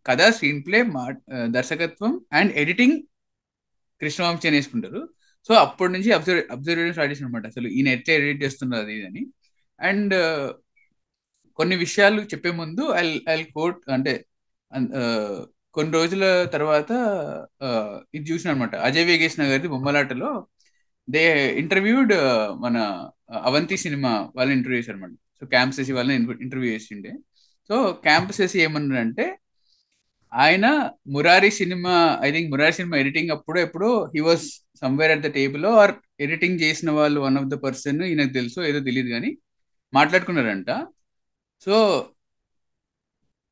కథ స్క్రీన్ ప్లే మా దర్శకత్వం అండ్ ఎడిటింగ్ కృష్ణవంశీ వేసుకుంటారు. సో అప్పటి నుంచి అబ్జర్వ్ అబ్జర్వేషన్ స్టార్ట్ చేసిన అనమాట అసలు ఈయన ఎట్లా ఎడిట్ చేస్తున్నారు అది అని. అండ్ కొన్ని విషయాలు చెప్పే ముందు ఐ ఐ కోట్ అంటే కొన్ని రోజుల తర్వాత ఇది చూసిన అనమాట అజయ్ వేగేష్ గారిది బొమ్మలాటలో దే ఇంటర్వ్యూడ్ మన అవంతి సినిమా వాళ్ళని ఇంటర్వ్యూ చేశారు అనమాట సో క్యాంప్ చేసి వాళ్ళని ఇంటర్వ్యూ చేసిండే. సో క్యాంప్ చేసి ఏమన్నారంటే ఆయన Murari cinema I think Murari cinema editing అప్పుడు ఎప్పుడో he was somewhere at the table or editing చేసిన వాళ్ళు వన్ ఆఫ్ ద పర్సన్ ఈయనకు తెలుసు ఏదో తెలియదు కానీ మాట్లాడుకున్నారంట. సో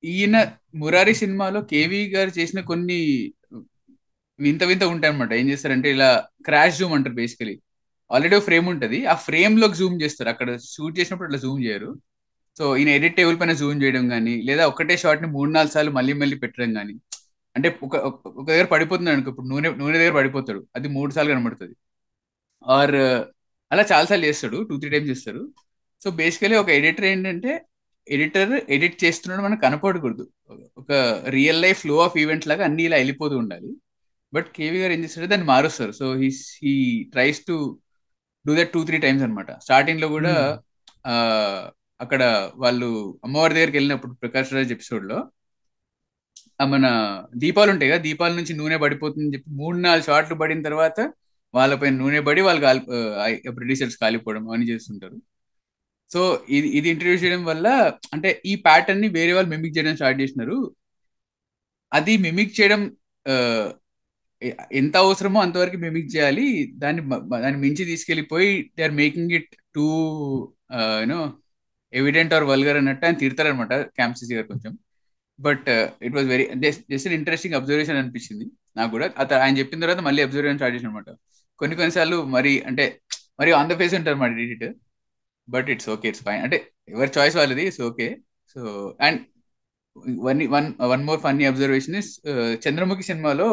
ఈయన మురారి సినిమాలో కేవీ గారు చేసిన కొన్ని వింత వింత ఉంటాయి అనమాట ఏం చేస్తారంటే ఇలా క్రాష్ జూమ్ అంటారు బేసికలీ. ఆల్రెడీ ఫ్రేమ్ ఉంటుంది. ఆ ఫ్రేమ్లోకి జూమ్ చేస్తారు. అక్కడ షూట్ చేసినప్పుడు అట్లా జూమ్ చేయరు. సో ఈయన ఎడిట్ టేబుల్ పైన జూమ్ చేయడం కానీ లేదా ఒకటే షాట్ని మూడు నాలుగు సార్లు మళ్ళీ మళ్ళీ పెట్టడం కానీ అంటే ఒక ఒక దగ్గర పడిపోతున్నాడు అనుకో ఇప్పుడు నూనె నూనె దగ్గర పడిపోతాడు. అది మూడు సార్లు కనబడుతుంది. ఆర్ అలా చాలాసార్లు చేస్తాడు. టూ త్రీ టైమ్స్ చేస్తారు. సో బేసికలీ ఒక ఎడిటర్ ఏంటంటే ఎడిటర్ ఎడిట్ చేస్తున్నాడు మనకు కనపడకూడదు. ఒక real life flow of event లాగా అన్ని ఇలా వెళ్ళిపోతూ ఉండాలి. బట్ కేవీ గారు ఏం చేస్తారు దాన్ని మారుస్తారు. So he he tries to do that two three times అనమాట స్టార్టింగ్లో కూడా అక్కడ వాళ్ళు అమ్మవారి దగ్గరికి వెళ్ళినప్పుడు ప్రకాష్ రాజ్ ఎపిసోడ్లో మన దీపాలు ఉంటాయి కదా దీపాల నుంచి నూనె పడిపోతుందని చెప్పి మూడు నాలుగు షాట్లు పడిన తర్వాత వాళ్ళపై నూనె పడి వాళ్ళు కాలి ప్రొడ్యూసర్స్ కాలిపోవడం అని చేస్తుంటారు. సో ఇది ఇది ఇంట్రడ్యూస్ చేయడం వల్ల అంటే ఈ ప్యాటర్న్ని వేరే వాళ్ళు మిమిక్ చేయడం స్టార్ట్ చేసినారు. అది మిమిక్ చేయడం ఎంత అవసరమో అంతవరకు మిమిక్ చేయాలి. దాన్ని దాన్ని మించి తీసుకెళ్ళిపోయి they are making it too you know evident or vulgar అన్నట్టు ఆయన తిడతారనమాట క్యాంప్సీసీ గారు కొంచెం. But it was very just interesting observation అనిపించింది నాకు కూడా. అతను ఆయన చెప్పిన తర్వాత మళ్ళీ అబ్జర్వేషన్ స్టార్ట్ చేసిన అనమాట కొన్ని కొన్నిసార్లు మరి అంటే మరి ఆన్ ద ఫేస్ ఉంటారు మరి edit but it's okay it's fine అంటే ఎవరి చాయిస్ వాళ్ళది it's okay so and one one one more funny observation is Chandramukhi సినిమాలో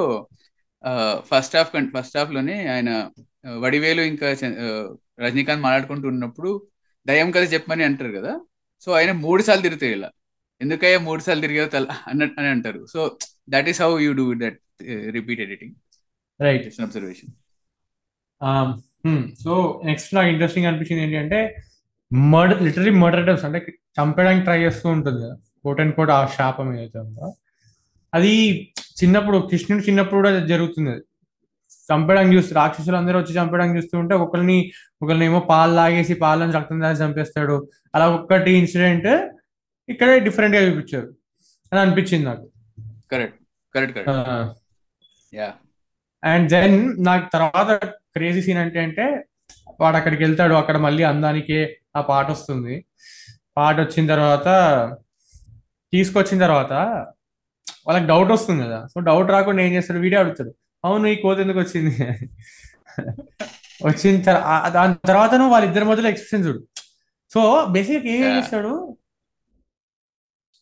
ఫస్ట్ హాఫ్ ఫస్ట్ హాఫ్లోనే ఆయన వడివేలు ఇంకా రజనీకాంత్ మాట్లాడుకుంటూ ఉన్నప్పుడు దయ్యం కథ చెప్పమని అంటారు కదా. సో ఆయన మూడు సార్లు తిరుగుతాయి ఇలా. ఎందుకయ్యా మూడు సార్లు తిరిగా తల అన్నట్టు అని అంటారు. So that is how you do that repeat editing right observation so next నాకు ఇంట్రెస్టింగ్ అనిపించింది ఏంటంటే మర్డర్ లిటరీ మర్డర్ అటెంప్ట్స్ అంటే చంపడానికి ట్రై చేస్తూ ఉంటుంది కదా. కోట్ అండ్ కోట్ ఆ శాపం ఏదైతే ఉందో. అది చిన్నప్పుడు కృష్ణుడు చిన్నప్పుడు కూడా జరుగుతుంది. అది చంపడానికి చూస్తే రాక్షసులు అందరూ వచ్చి చంపడానికి చూస్తూ ఉంటే ఒకరిని ఒకరిని ఏమో పాలు లాగేసి పాలను రక్తం దాచి చంపేస్తాడు. అలా ఒక్కటి ఇన్సిడెంట్ ఇక్కడే డిఫరెంట్గా చూపించారు. అని అనిపించింది నాకు. కరెక్ట్ కరెక్ట్ అండ్ దెన్ నాకు తర్వాత క్రేజీ సీన్ అంటే అంటే వాడు అక్కడికి వెళ్తాడు. అక్కడ మళ్ళీ అందానికి ఆ పాట వస్తుంది. పాట వచ్చిన తర్వాత తీసుకొచ్చిన తర్వాత వాళ్ళకి డౌట్ వస్తుంది కదా. సో డౌట్ రాకుండా ఏం చేస్తాడు? వీడియో అడుగుతాడు. అవును ఈ కోత ఎందుకు వచ్చింది? వచ్చిన తర్వాత దాని తర్వాత వాళ్ళిద్దరి మధ్యలో ఎక్స్ప్రెషన్ చూడు. సో బేసిక్ ఏం చేస్తాడు?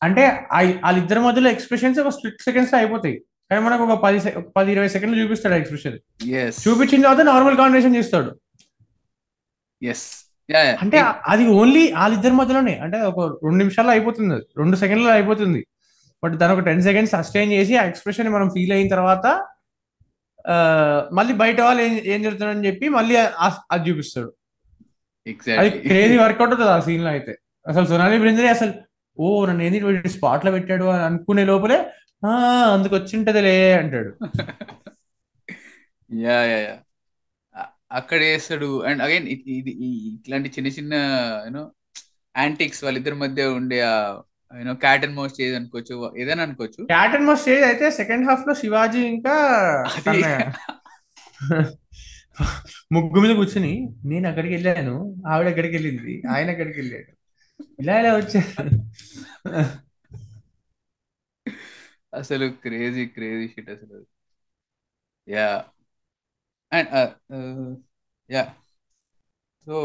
అంటే వాళ్ళిద్దరి మధ్యలో ఎక్స్ప్రెషన్స్ ఒక స్ప్లిట్ సెకండ్స్లో అయిపోతాయి. కానీ మనకు ఒక పది పది ఇరవై సెకండ్లు చూపిస్తాడు ఎక్స్ప్రెషన్ చూపించిన తర్వాత నార్మల్ కాన్వర్సేషన్ చేస్తాడు. అంటే అది ఓన్లీ వాళ్ళిద్దరి మధ్యలోనే. అంటే ఒక రెండు నిమిషాల్లో అయిపోతుంది రెండు సెకండ్లో అయిపోతుంది. బట్ దాని ఒక టెన్ సెకండ్స్ సస్టైన్ చేసి ఆ ఎక్స్ప్రెషన్ మనం ఫీల్ అయిన తర్వాత మళ్ళీ బయట వాళ్ళు ఏం ఏం జరుగుతుందని చెప్పి మళ్ళీ అది చూపిస్తాడు. అది క్రేజీ వర్కౌట్ అవుతుంది ఆ సీన్లో అయితే. అసలు సోనాలి బ్రింజరే అసలు ఓ నన్ను ఏంది స్పాట్లో పెట్టాడు అని అనుకునే లోపలే ఆ అందుకు వచ్చింటదిలే అంటాడు. Yeah yeah yeah. అక్కడ వేస్తాడు. అండ్ అగైన్ ఇది ఇట్లాంటి చిన్న చిన్న యూనో యాంటిక్స్ వాళ్ళిద్దరి మధ్య ఉండే you know cat and mouse stage అనుకోవచ్చు ఏదైనా అనుకోవచ్చు. క్యాట్ అండ్ మౌస్ స్టేజ్ అయితే సెకండ్ హాఫ్లో శివాజీ ఇంకా ముగ్గు మీద కూర్చుని నేను అక్కడికి వెళ్ళాను ఆవిడ ఎక్కడికి వెళ్ళింది ఆయన ఎక్కడికి వెళ్ళాడు. ఇలా ఇలా వచ్చారు అసలు క్రేజీ క్రేజీ షిట్ అసలు. యా అండ్ యా సో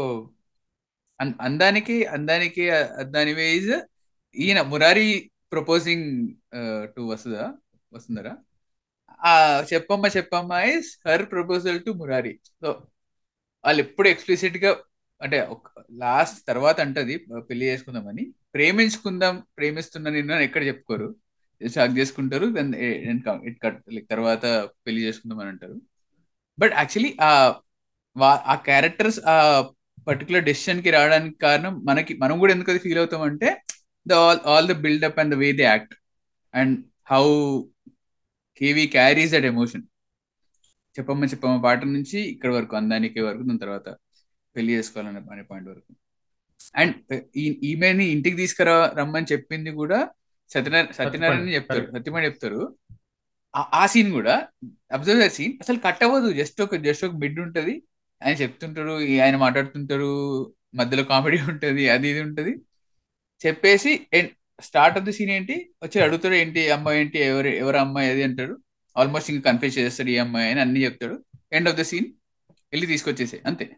అందానికి అందానికి అద్దాని వేజ్ ఈయన మురారి ప్రపోజింగ్ టు వస్తుందా వస్తుందరా ఆ చెప్పమ్మ చెప్పమ్మ is her proposal to Murari. So వాళ్ళు ఎప్పుడు ఎక్స్ప్లిసిట్గా అంటే లాస్ట్ తర్వాత అంటది పెళ్ళి చేసుకుందామని. ప్రేమించుకుందాం ప్రేమిస్తున్నా నిన్ను ఎక్కడ చెప్పుకోరు. షాక్ చేసుకుంటారు దెన్ లైక్ తర్వాత పెళ్ళి చేసుకుందాం అని అంటారు. బట్ యాక్చువల్లీ ఆ వా- ఆ క్యారెక్టర్స్ ఆ పర్టికులర్ డెసిషన్కి రావడానికి కారణం మనకి మనం కూడా ఎందుకు ఫీల్ అవుతాం అంటే the all all the buildup and the way they act and how KV carries that emotion చెప్పమ్మ చెప్పమ్మ పాట నుంచి ఇక్కడ వరకు అందానికి వరకు దాని తర్వాత పెళ్ళి చేసుకోవాలనే అనే పాయింట్ వరకు. అండ్ ఈమెని ఇంటికి తీసుకురా రమ్మని చెప్పింది కూడా సత్యనారాయణ సత్యనారాయణ చెప్తారు. సత్యమణి చెప్తారు. ఆ- ఆ సీన్ కూడా అబ్జర్వ్ సీన్ అసలు కట్ అవ్వదు జస్ట్ ఒక జస్ట్ ఒక బిడ్ ఉంటది ఆయన చెప్తుంటారు ఆయన మాట్లాడుతుంటారు మధ్యలో కామెడీ ఉంటది అది ఇది ఉంటది. చెప్పేసి స్టార్ట్ ఆఫ్ ద సీన్ ఏంటి? వచ్చి అడుగుతాడు ఏంటి అమ్మాయి ఏంటి? ఎవరు ఎవరు అమ్మాయి అది? అంటాడు. ఆల్మోస్ట్ ఇంకా కన్ఫ్యూజ్ చేస్తాడు ఈ అమ్మాయి అని అన్ని చెప్తాడు. ఎండ్ ఆఫ్ ద సీన్ వెళ్ళి తీసుకొచ్చేసే అంతే.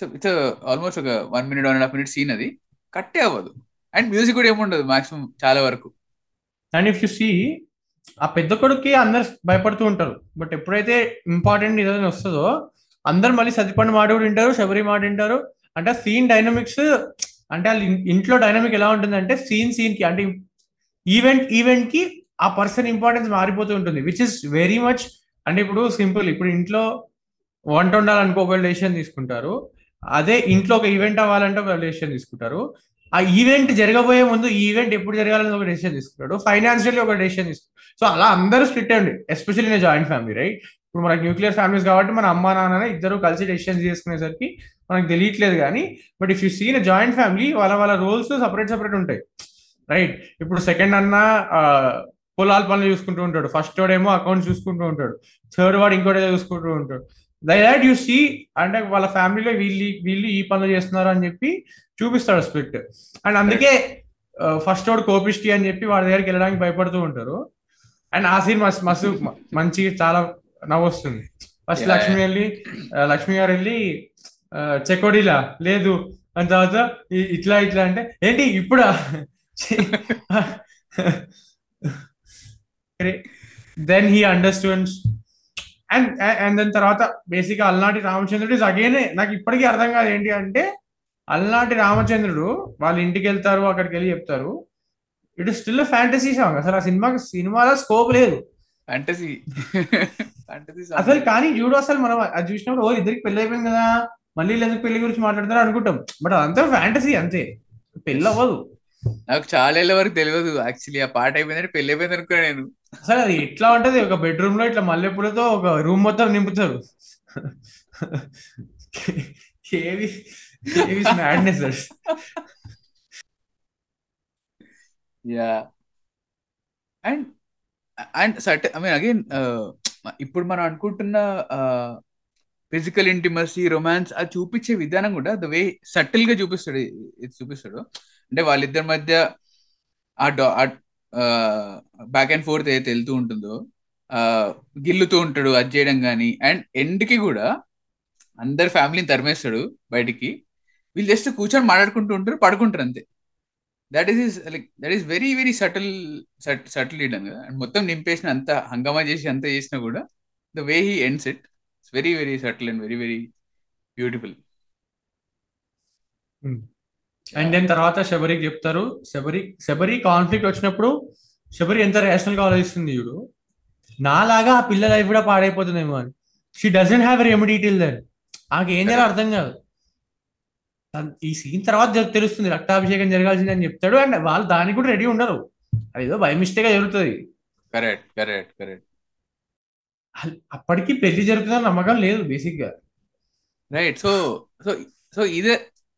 సో ఇట్స్ ఆల్మోస్ట్ ఒక one minute one and half minute scene అది. కట్టే అవ్వదు. అండ్ మ్యూజిక్ కూడా ఏముండదు మాక్సిమం చాలా వరకు. అండ్ ఇఫ్ యు సీ ఆ పెద్ద కొడుక్కి అందరు భయపడుతూ ఉంటారు. బట్ ఎప్పుడైతే ఇంపార్టెంట్ ఏదైనా వస్తుందో అందరు మళ్ళీ సతిపండు మాట కూడా వింటారు శబరి మాట వింటారు. అంటే సీన్ డైనమిక్స్ అంటే వాళ్ళ ఇంట్లో డైనమిక్ ఎలా ఉంటుందంటే సీన్ సీన్కి అంటే ఈవెంట్ ఈవెంట్కి ఆ పర్సన్ ఇంపార్టెన్స్ మారిపోతూ ఉంటుంది విచ్ ఇస్ వెరీ మచ్ అంటే ఇప్పుడు సింపుల్ ఇప్పుడు ఇంట్లో వంట ఉండాలనుకో ఒక డెసిషన్ తీసుకుంటారు. అదే ఇంట్లో ఒక ఈవెంట్ అవ్వాలంటే ఒక డెసిషన్ తీసుకుంటారు. ఆ ఈవెంట్ జరగబోయే ముందు ఈ ఈవెంట్ ఎప్పుడు జరగాలని ఒక డెసిషన్ తీసుకుంటాడు. ఫైనాన్షియల్లీ ఒక డెసిషన్ తీసుకున్నాడు సో అలా అందరూ స్ప్లిట్ అండి ఎస్పెషల్లీ జాయింట్ ఫ్యామిలీ రైట్ ఇప్పుడు మనకి న్యూక్లియర్ ఫ్యామిలీస్ కాబట్టి మన అమ్మ నాన్న ఇద్దరు కలిసి డెసిషన్స్ చేసుకునేసరికి మనకు తెలియట్లేదు కానీ but if you scene joint family వాళ్ళ వాళ్ళ రోల్స్ సపరేట్ సపరేట్ ఉంటాయి. రైట్ ఇప్పుడు సెకండ్ అన్న పొలాల పనులు చూసుకుంటూ ఉంటాడు. ఫస్ట్ వాడేమో అకౌంట్ చూసుకుంటూ ఉంటాడు. థర్డ్ వాడు ఇంకోటి చూసుకుంటూ ఉంటాడు. దట్ యు సీ అంటే వాళ్ళ ఫ్యామిలీలో వీళ్ళు వీళ్ళు ఈ పనులు చేస్తున్నారు అని చెప్పి చూపిస్తాడు స్ప్లిట్ అండ్ అందుకే ఫస్ట్ వాడు కోపిష్టి అని చెప్పి వాడి దగ్గరికి వెళ్ళడానికి భయపడుతూ ఉంటారు. అండ్ ఆ సీన్ మస్తు మస్తు మంచి చాలా నవ్వు వస్తుంది ఫస్ట్ లక్ష్మి వెళ్ళి ఆ, లక్ష్మి గారు వెళ్ళి ఆ, చెకోడీలా లేదు. అని తర్వాత ఇట్లా ఇట్లా అంటే ఏంటి ఇప్పుడా? Then he understands and and దాని తర్వాత బేసిక్ అల్నాటి రామచంద్రుడు ఇస్ అగైన్ నాకు ఇప్పటికీ అర్థం కాదు ఏంటి అంటే అల్నాటి రామచంద్రుడు వాళ్ళ ఇంటికి వెళ్తారు అక్కడికి వెళ్ళి చెప్తారు. It is still fantasy song అసలు ఆ సినిమాకి సినిమాలో స్కోప్ లేదు. ఫ్యాంటసీ అసలు కానీ చూడు అసలు మనం అది చూసినప్పుడు ఓ ఇద్దరికి పెళ్ళి అయిపోయింది కదా మళ్ళీ ఎందుకు పెళ్ళి గురించి మాట్లాడతారు అనుకుంటాం. బట్ అదంతా ఫ్యాంటసీ అంతే. పెళ్ళి అవ్వదు. నాకు చాలా వరకు తెలియదు యాక్చువల్లీ ఆ పాట అయిపోయిందంటే పెళ్ళి అయిపోయింది అనుకున్నా నేను. అసలు అది ఎట్లా ఉంటది? ఒక బెడ్రూమ్లో ఇట్లా మల్లెపూలతో ఒక రూమ్ మొత్తం నింపుతారు. KV madness yeah and and but I mean again ఇప్పుడు మనం అనుకుంటున్న ఫిజికల్ ఇంటిమసీ రొమాన్స్ అది చూపించే విధానం కూడా ద వే సటిల్గా చూపిస్తాడు ఇది చూపిస్తాడు. అంటే వాళ్ళిద్దరి మధ్య ఆ డా బ్యాక్ అండ్ ఫోర్త్ ఏదైతే వెళ్తూ ఉంటుందో గిల్లుతూ ఉంటాడు అది చేయడం కానీ అండ్ ఎండ్కి కూడా అందరి ఫ్యామిలీని తరిమేస్తాడు బయటికి. వీళ్ళు జస్ట్ కూర్చొని మాట్లాడుకుంటూ ఉంటారు పడుకుంటారు అంతే. That is like that is very very subtle subtle leader కదా అండ్ మొత్తం నింపేసిన అంత హంగామా చేసి అంత చేసినా కూడా the way he ends it it's very very subtle and very very beautiful and then తర్వాత శబరికి చెప్తారు. శబరి శబరి కాన్ఫ్లిక్ట్ వచ్చినప్పుడు శబరి ఎంత రేషనల్గా ఆలోచిస్తుంది చూడు. నాలాగా ఆ పిల్ల లైఫ్ కూడా పాడైపోతుందేమో అని. She doesn't have remedy till then ఆమెకి ఏం చేయాలో అర్థం కాదు. ఈ సీన్ తర్వాత తెలుస్తుంది. రక్తాభిషేకం జరగాల్సింది అని చెప్తాడు. అండ్ వాళ్ళు దానికి కూడా రెడీ ఉండరు. అదేదో బై మిస్టేక్గా జరుగుతుంది. కరెక్ట్ కరెక్ట్ కరెక్ట్ అప్పటికి పెళ్ళి జరుగుతుందని నమ్మకం లేదు బేసిక్గా. రైట్ సో సో సో ఇదే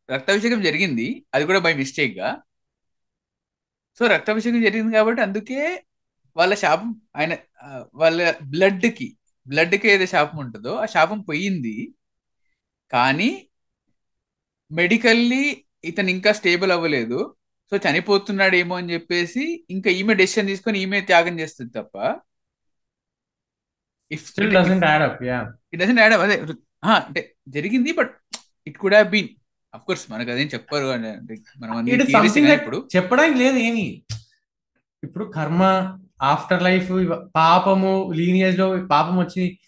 రక్తాభిషేకం జరిగింది. అది కూడా బై మిస్టేక్గా. సో రక్తాభిషేకం జరిగింది కాబట్టి అందుకే వాళ్ళ శాపం ఆయన వాళ్ళ బ్లడ్కి బ్లడ్కి ఏదో శాపం ఉంటుందో ఆ శాపం పోయింది. కానీ మెడికల్లీ ఇతను ఇంకా స్టేబుల్ అవ్వలేదు. సో చనిపోతున్నాడేమో అని చెప్పేసి ఇంకా ఈమె డెసిషన్ తీసుకొని ఈమె త్యాగం చేస్తుంది తప్ప if still doesn't add up yeah it doesn't add అదే అంటే జరిగింది but it could have been. Of course మనకు అదేం చెప్పరు ఇప్పుడు చెప్పడానికి లేదు ఏమి. ఇప్పుడు కర్మ ఆఫ్టర్ లైఫ్ పాపము లీనియస్లో పాపం వచ్చి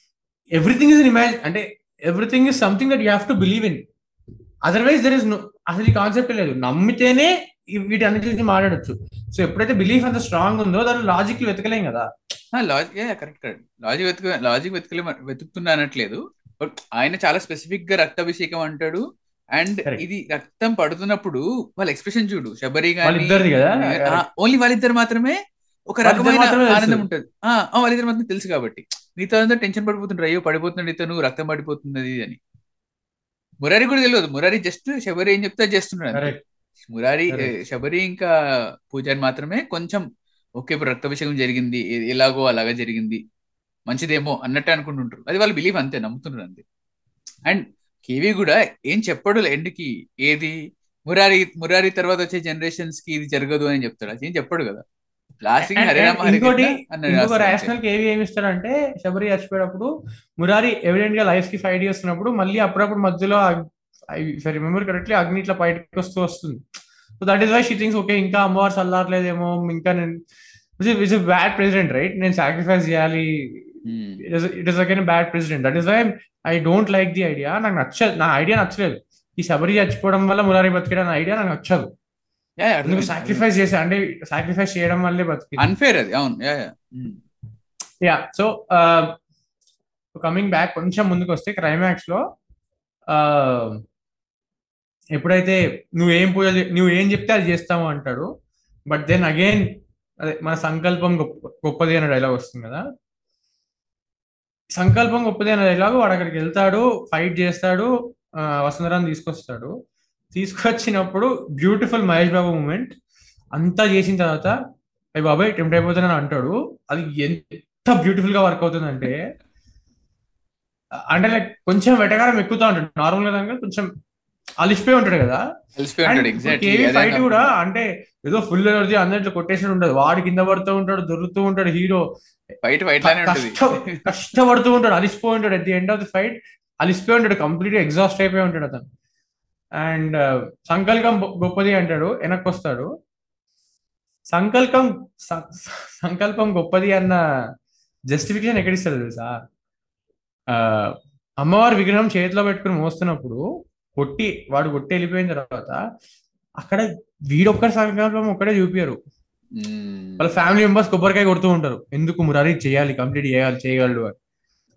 ఎవ్రీథింగ్ ఇస్ ఇమాజిన్ అంటే everything is something that you have to believe in otherwise there is no అసలు ఈ కాన్సెప్ట్ లేదు. నమ్మితేనే ఈ- వీటన్నిటిని మాట్లాడొచ్చు. సో ఎప్పుడైతే బిలీఫ్ అంత స్ట్రాంగ్ ఉందో దాని లాజిక్ వెతకలేం కదా. లాజిక్ కరెక్ట్ కరెక్ట్ లాజిక్ వెతుకు లాజిక్ వెతుకలే వెతుకుతున్నా అనట్లేదు. బట్ ఆయన చాలా స్పెసిఫిక్గా రక్తాభిషేకం అంటాడు. అండ్. ఇది రక్తం పడుతున్నప్పుడు వాళ్ళ ఎక్స్ప్రెషన్ చూడు శబరి కదా? ఓన్లీ వాళ్ళిద్దరు మాత్రమే ఒక రకమైన. ఆనందం ఉంటుంది. వాళ్ళిద్దరు మాత్రం తెలుసు కాబట్టి. మిగతా అంతా టెన్షన్ పడిపోతుంటారు అయ్యో పడిపోతున్నాడు ఇతను రక్తం పడిపోతున్నది అని. మురారి కూడా తెలియదు. మురారి జస్ట్ శబరి ఏం చెప్తే చేస్తున్నాడు మురారి శబరి ఇంకా పూజారి మాత్రమే కొంచెం ఓకే ఇప్పుడు రక్తాభిషేకం జరిగింది ఎలాగో అలాగా జరిగింది మంచిదేమో అన్నట్టు అనుకుంటుంటారు అది వాళ్ళ బిలీఫ్ అంతే నమ్ముతున్నారు అంతే. అండ్ కేవీ కూడా ఏం చెప్పడు ఎండ్కి ఏది? మురారి మురారి తర్వాత వచ్చే జనరేషన్స్కి ఇది జరగదు అని చెప్తాడు. అది ఏం చెప్పడు కదా? లాస్ట్కి And- హరే రామ and హరే ఇంకోటి కృష్ణ అన్నది ఇంకొక రాస్తాడు అంతే. రేషనల్ ఏవి ఏమి ఇస్తాడంటే శబరి చచ్చిపోయేటప్పుడు మురారి ఎవిడెంట్గా లైఫ్కి ఫైట్ చేస్తున్నప్పుడు మళ్ళీ అప్పుడప్పుడు మధ్యలో రిమెంబర్ కరెక్ట్లీ అగ్ని ఇట్లా బయటకు వస్తూ వస్తుంది. So that is why she things okay ఇంకా అమ్మవారు చల్లారలేదేమో ఇంకా నేను విచ్ బ్యాడ్ ప్రెసిడెంట్ రైట్ నేను సాక్రిఫైస్ చేయాలి it is again bad president that is why I don't like the idea నాకు నచ్చదు నా ఐడియా నచ్చలేదు. ఈ శబరి చచ్చిపోవడం వల్ల మురారి బతికడం ఐడియా నాకు నచ్చదు. సాక్రిఫైస్ చేసా అంటే సాక్రిఫైస్ చేయడం వల్లే బతికి అన్ఫేర్ అది. అవును. యా సో కమింగ్ బ్యాక్ కొంచెం ముందుకు వస్తే క్లైమాక్స్లో ఆ, ఎప్పుడైతే నువ్వేం పూజ చే- నువ్వు ఏం చెప్తే అది చేస్తాము అంటాడు. బట్ దెన్ అగైన్ అదే మన సంకల్పం గొప్ప గొప్పది అనే డైలాగ్ వస్తుంది కదా. సంకల్పం గొప్పది అనే డైలాగ్ వాడు అక్కడికి వెళ్తాడు ఫైట్ చేస్తాడు వసుంధరాన్ని తీసుకొస్తాడు. తీసుకొచ్చినప్పుడు బ్యూటిఫుల్ మహేష్ బాబు మూమెంట్ అంతా చేసిన తర్వాత అయ్యి బాబాయ్ టెంప్ట్ అయిపోతున్నాను అంటాడు. అది ఎంత బ్యూటిఫుల్గా వర్క్ అవుతుందంటే అంటే లైక్ కొంచెం వెటకారం ఎక్కుతా ఉంటాడు. నార్మల్గా కొంచెం అలిసిపోయి ఉంటాడు కదా. ఫైట్ కూడా అంటే ఏదో ఫుల్ ఎనర్జీ అందరిలో కొట్టేసి ఉండదు. వాడు కింద పడుతూ ఉంటాడు దొరుకుతూ ఉంటాడు హీరో ఫైట్ ఫైట్ లానే ఉంటుంది. కష్టం కష్టపడుతూ ఉంటాడు. అలిసిపోయి ఉంటాడు. At the end of the fight అలిసిపోయి ఉంటాడు. కంప్లీట్ ఎగ్జాస్ట్ అయిపోయి ఉంటాడు అతను. అండ్ సంకల్పం గొ- గొప్పది అంటాడు. వెనక్కి వస్తాడు సంకల్పం సంకల్పం గొప్పది అన్న జస్టిఫికేషన్ ఎక్కడిస్తారు తెలుసా? ఆ, అమ్మవారి విగ్రహం చేతిలో పెట్టుకుని మోస్తున్నప్పుడు కొట్టి వాడు కొట్టి వెళ్ళిపోయిన తర్వాత అక్కడ వీడొక్కడి సంకల్పం ఒక్కడే చూపించరు. వాళ్ళ ఫ్యామిలీ మెంబర్స్ కొబ్బరికాయ కొడుతూ ఉంటారు. ఎందుకు మురారి చేయాలి కంప్లీట్ చేయాలి చేయగలడు అని.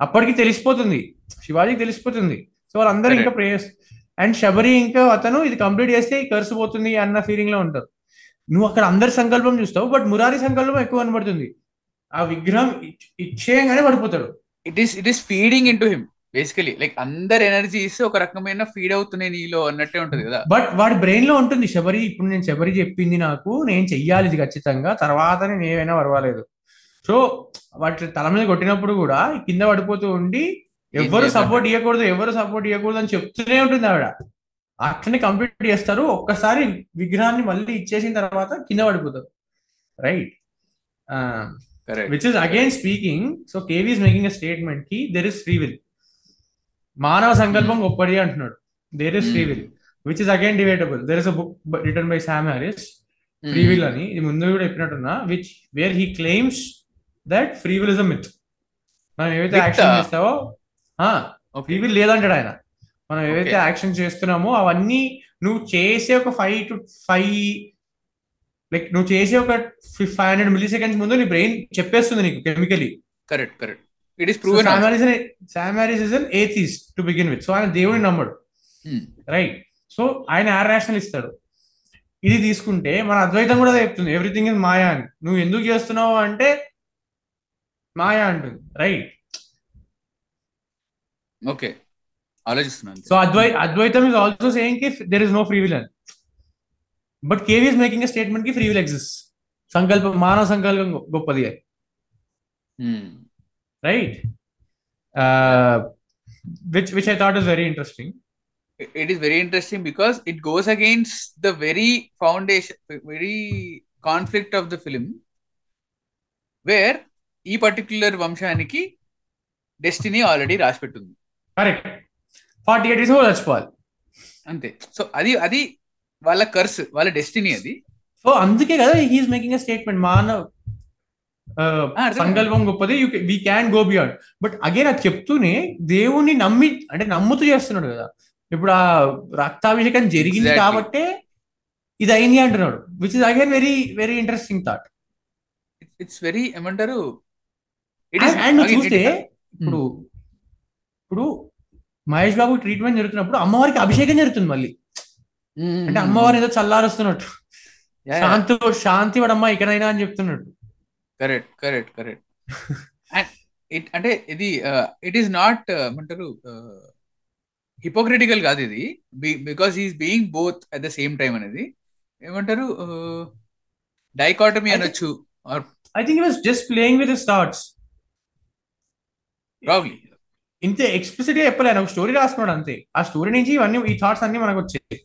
అప్పటికి తెలిసిపోతుంది. శివాజీకి తెలిసిపోతుంది. సో వాళ్ళందరూ ఇంకా ప్రేయర్స్ అండ్ శబరి ఇంకా అతను ఇది కంప్లీట్ చేస్తే కర్సు పోతుంది అన్న ఫీలింగ్లో ఉంటారు. నువ్వు అక్కడ అందరి సంకల్పం చూస్తావు బట్ మురారి సంకల్పం ఎక్కువ కనబడుతుంది. ఆ విగ్రహం ఇచ్- ఇచ్చేయంగానే పడిపోతాడు. It is it is feeding in to him basically like అందరు ఎనర్జీస్ ఒక రకమైన ఫీడ్ అవుతున్నాయి నీలో అన్నట్టే ఉంటది కదా. బట్ వాడి బ్రెయిన్లో ఉంటుంది శబరి ఇప్పుడు నేను శబరి చెప్పింది నాకు నేను చెయ్యాలి ఇది ఖచ్చితంగా తర్వాత నేను ఏమైనా పర్వాలేదు. సో వాటి తల మీద కొట్టినప్పుడు కూడా కింద పడిపోతూ ఉండి ఎవరు? సపోర్ట్ ఇవ్వకూడదు ఎవరు సపోర్ట్ ఇవ్వకూడదు అని చెప్తూనే ఉంటుంది ఆవిడ. అట్లనే కంప్లీట్ చేస్తారు ఒక్కసారి విగ్రహాన్ని మళ్ళీ ఇచ్చేసిన తర్వాత కింద పడిపోతారు. Right which is again speaking so KV is making a స్టేట్మెంట్కి there is free will మానవ సంకల్పం గొప్పది అంటున్నాడు. There is free will which is again debatable there is a book written by Sam Harris free will అని. ఇది ముందు కూడా చెప్పినట్టున్నా which where he claims that free will is a myth మనం ఏవైతే Myth యాక్షన్? చేస్తావో ఫ్రీ విల్ లేదంటాడు ఆయన. మనం ఏవైతే. యాక్షన్ చేస్తున్నామో అవన్నీ నువ్వు చేసే ఒక ఫైవ్ టు ఫైవ్ లైక్ నువ్వు చేసే ఒక ఫైవ్ హండ్రెడ్ మిల్లీ సెకండ్స్ ముందు నీ బ్రెయిన్ చెప్పేస్తుంది నీకు chemically correct correct it is proven Sam Harris is an atheist to begin with so ఆయన దేవుడిని నమ్మడు. రైట్ సో ఆయన యార్ రేషనల్ ఇస్తాడు. ఇది తీసుకుంటే మన అద్వైతం కూడా చెప్తుంది. ఎవ్రీథింగ్ ఇస్ మాయా అని. నువ్వు ఎందుకు చేస్తున్నావు అంటే మాయా అంటుంది. రైట్ ఓకే ఆలోచిస్తున్నాను సో అద్వై అద్వైతం is also సేయింగ్కి there is no free will అని. బట్ కేవీ ఇస్ మేకింగ్ స్టేట్మెంట్కి ఫ్రీ విల్ ఎగ్జిస్ట్ సంకల్పం మానవ సంకల్పం గొప్పది అని right which which I thought is very interesting it is very interesting because it goes against the very foundation very conflict of the film where ఈ particular వంశానికి destiny already రాసి పెట్టుంది correct forty eight is చచ్చిపోవాలి అంతే. So అది అది వాళ్ళ curse వాళ్ళ డెస్టినీ అది. సో అందుకే కదా హీఈస్ మేకింగ్ ఎ స్టేట్మెంట్ మానవ్. సంకల్పం గొప్పది. You we can go beyond but again అది చెప్తూనే దేవుణ్ణి నమ్మి అంటే నమ్ముతూ చేస్తున్నాడు కదా. ఇప్పుడు ఆ రక్తాభిషేకం జరిగింది. కాబట్టే ఇది అయింది అంటున్నాడు. Which is again very very interesting thought it's very ఏమంటారు? It అండ్ చూస్తే it is- ఇప్పుడు ఇప్పుడు మహేష్ బాబు ట్రీట్మెంట్ జరుగుతున్నప్పుడు అమ్మవారికి అభిషేకం జరుగుతుంది మళ్ళీ. అంటే అమ్మవారిని ఏదో చల్లారుస్తున్నట్టు. శాంతి శాంతి వాడమ్మా ఇకనైనా అని చెప్తున్నాడు. Correct correct correct. And it అంటే ఇది ఇట్ ఈస్ నాట్ ఏమంటారు హిపోక్రిటికల్ కాదు ఇది. Because is being both at the same time అనేది. ఏమంటారు డైకాటమీ అనొచ్చు or I think was just playing with thoughts probably ఇంతే ఎక్స్ప్లిసిట్గా చెప్పలే ఆయన ఒక స్టోరీ రాసుకున్నాడు అంతే. ఆ స్టోరీ నుంచి ఇవన్నీ ఈ థాట్స్ అన్ని మనకు వచ్చాయి.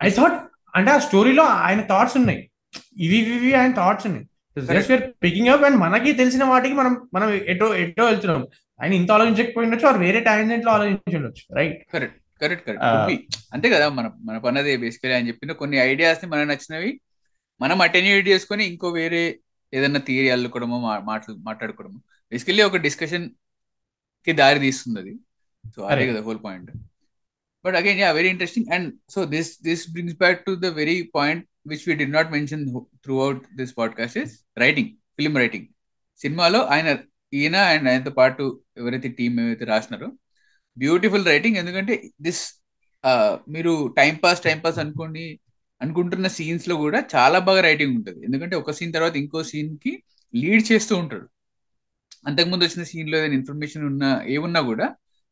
ఐ థాట్ అంటే ఆ స్టోరీలో ఆయన థాట్స్ ఉన్నాయి. ఇవి ఇవి ఆయన థాట్స్ ఉన్నాయి. జస్ట్ పికింగ్ అప్ అండ్ మనకి తెలిసిన వాటికి మనం మనం ఎటో ఎటో వెళ్తున్నాం. ఆయన ఇంత ఆలోచించకపోయిండొచ్చు ఆర్ వేరే టాలెంట్లో ఆలోచించుండొచ్చు రైట్ కరెక్ట్ కరెక్ట్ కరెక్ట్. అంతే కదా మన మన పని అదే బేసికలీ ఆయన చెప్పిన కొన్ని ఐడియాస్ని మనకు నచ్చినవి మనం అటెన్యూట్ చేసుకొని ఇంకో వేరే ఏదైనా థియరీ అల్లుకోవడమో మాటలు మాట్లాడుకోవడము బేసికలీ ఒక డిస్కషన్కి దారి తీస్తుంది అది. సో అదే. కదా whole point but again yeah very interesting and so this this brings back to the very point which we did not mention throughout this podcast is writing film writing సినిమాలో ఆయన ఈయన and ఆయనతో పాటు ఎవరైతే team ఏవైతే రాసినారో beautiful writing ఎందుకంటే this మీరు టైం పాస్ టైం పాస్ అనుకోండి అనుకుంటున్న సీన్స్లో కూడా చాలా బాగా రైటింగ్ ఉంటుంది. ఎందుకంటే ఒక సీన్ తర్వాత ఇంకో సీన్కి లీడ్ చేస్తూ ఉంటాడు. అంతకుముందు వచ్చిన సీన్లో ఏదైనా ఇన్ఫర్మేషన్ ఉన్నా ఏమున్నా కూడా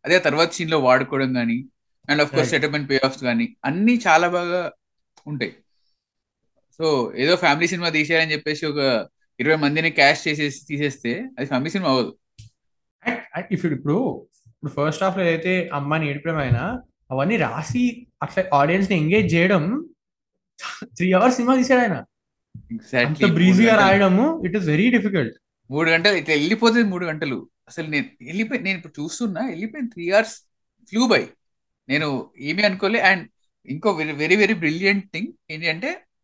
అదే తర్వాత సీన్లో వాడుకోవడం కానీ and of course and payoffs కానీ అన్ని చాలా బాగా ఉంటాయి. సో ఏదో ఫ్యామిలీ సినిమా తీసేయాలని చెప్పేసి ఒక ఇరవై మందిని క్యాష్ చేసేసి తీసేస్తే అది ఫ్యామిలీ సినిమా అవ్వదు. ఇఫ్ ఇప్పుడు ఇప్పుడు ఫస్ట్ హాఫ్లో ఏదైతే అమ్మాయిని ఏడిపడం అయినా అవన్నీ రాసి అట్లా ఆడియన్స్ని ఎంగేజ్ చేయడం త్రీ అవర్స్ సినిమా తీసాడు ఆయన. అంత బ్రీజీగా రాయడము ఇట్ ఇస్ వెరీ డిఫికల్ట్ మూడు గంటలు ఇట్లా వెళ్ళిపోతుంది మూడు గంటలు. అసలు నేను వెళ్ళిపోయి నేను ఇప్పుడు చూస్తున్నా వెళ్ళిపోయింది త్రీ అవర్స్ ఫ్లూ బై నేను ఏమీ అనుకోలే. అండ్ ఇంకో వెరీ వెరీ బ్రిలియంట్ థింగ్ ఏంటి అంటే ఆ,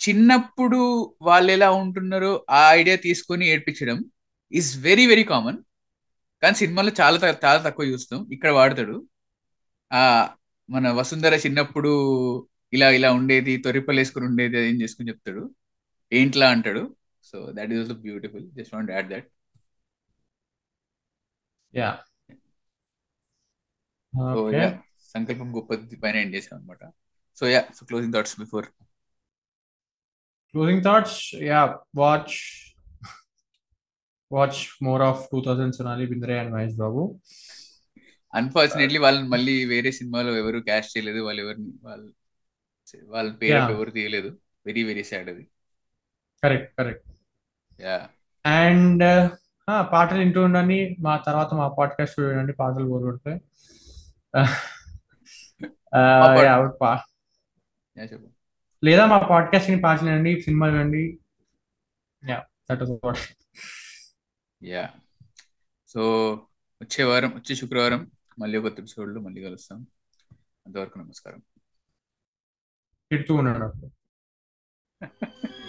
చిన్నప్పుడు వాళ్ళు ఎలా ఉంటున్నారో ఆ ఐడియా తీసుకొని ఏడ్పించడం ఈజ్ వెరీ వెరీ కామన్ కానీ సినిమాలో చాలా చాలా తక్కువ చూస్తాం ఇక్కడ వాడతాడు. ఆ మన వసుంధర చిన్నప్పుడు ఇలా ఇలా ఉండేది తొరిపలు వేసుకుని ఉండేది అది ఏం చేసుకుని చెప్తాడు. ఏంట్లా అంటాడు. So that is also beautiful just want add that yeah సంకల్పం గొప్పది పైన ఎండ్ చేసాం అనమాట yeah so closing thoughts before closing thoughts yeah watch watch more of two thousand Sonali Bendre and Mahesh Babu unfortunately వాళ్ళని మళ్ళీ వేరే సినిమాలో ఎవరు క్యాష్ చేయలేదు. వాళ్ళు ఎవరిని వాళ్ళు వాళ్ళ పేరు Yeah. ఎవరు తీయలేదు. వెరీ వెరీ సాడ్ అది. కరెక్ట్ కరెక్ట్ యా అండ్ పాటలు వింటూ ఉండండి. మా తర్వాత మా పాడ్కాస్ట్ చూడండి పాటలు Yeah, పా- యా చెప్పు. లేదా మా పాడ్కాస్ట్ని పాటలు వినండి సినిమా వినండి yeah that was what yeah. So వచ్చే వారం వచ్చే శుక్రవారం మళ్ళీ ఒక ఎపిసోడ్లో మళ్ళీ కలుస్తాం. అంతవరకు నమస్కారం. తిడుతూ ఉన్నాడు.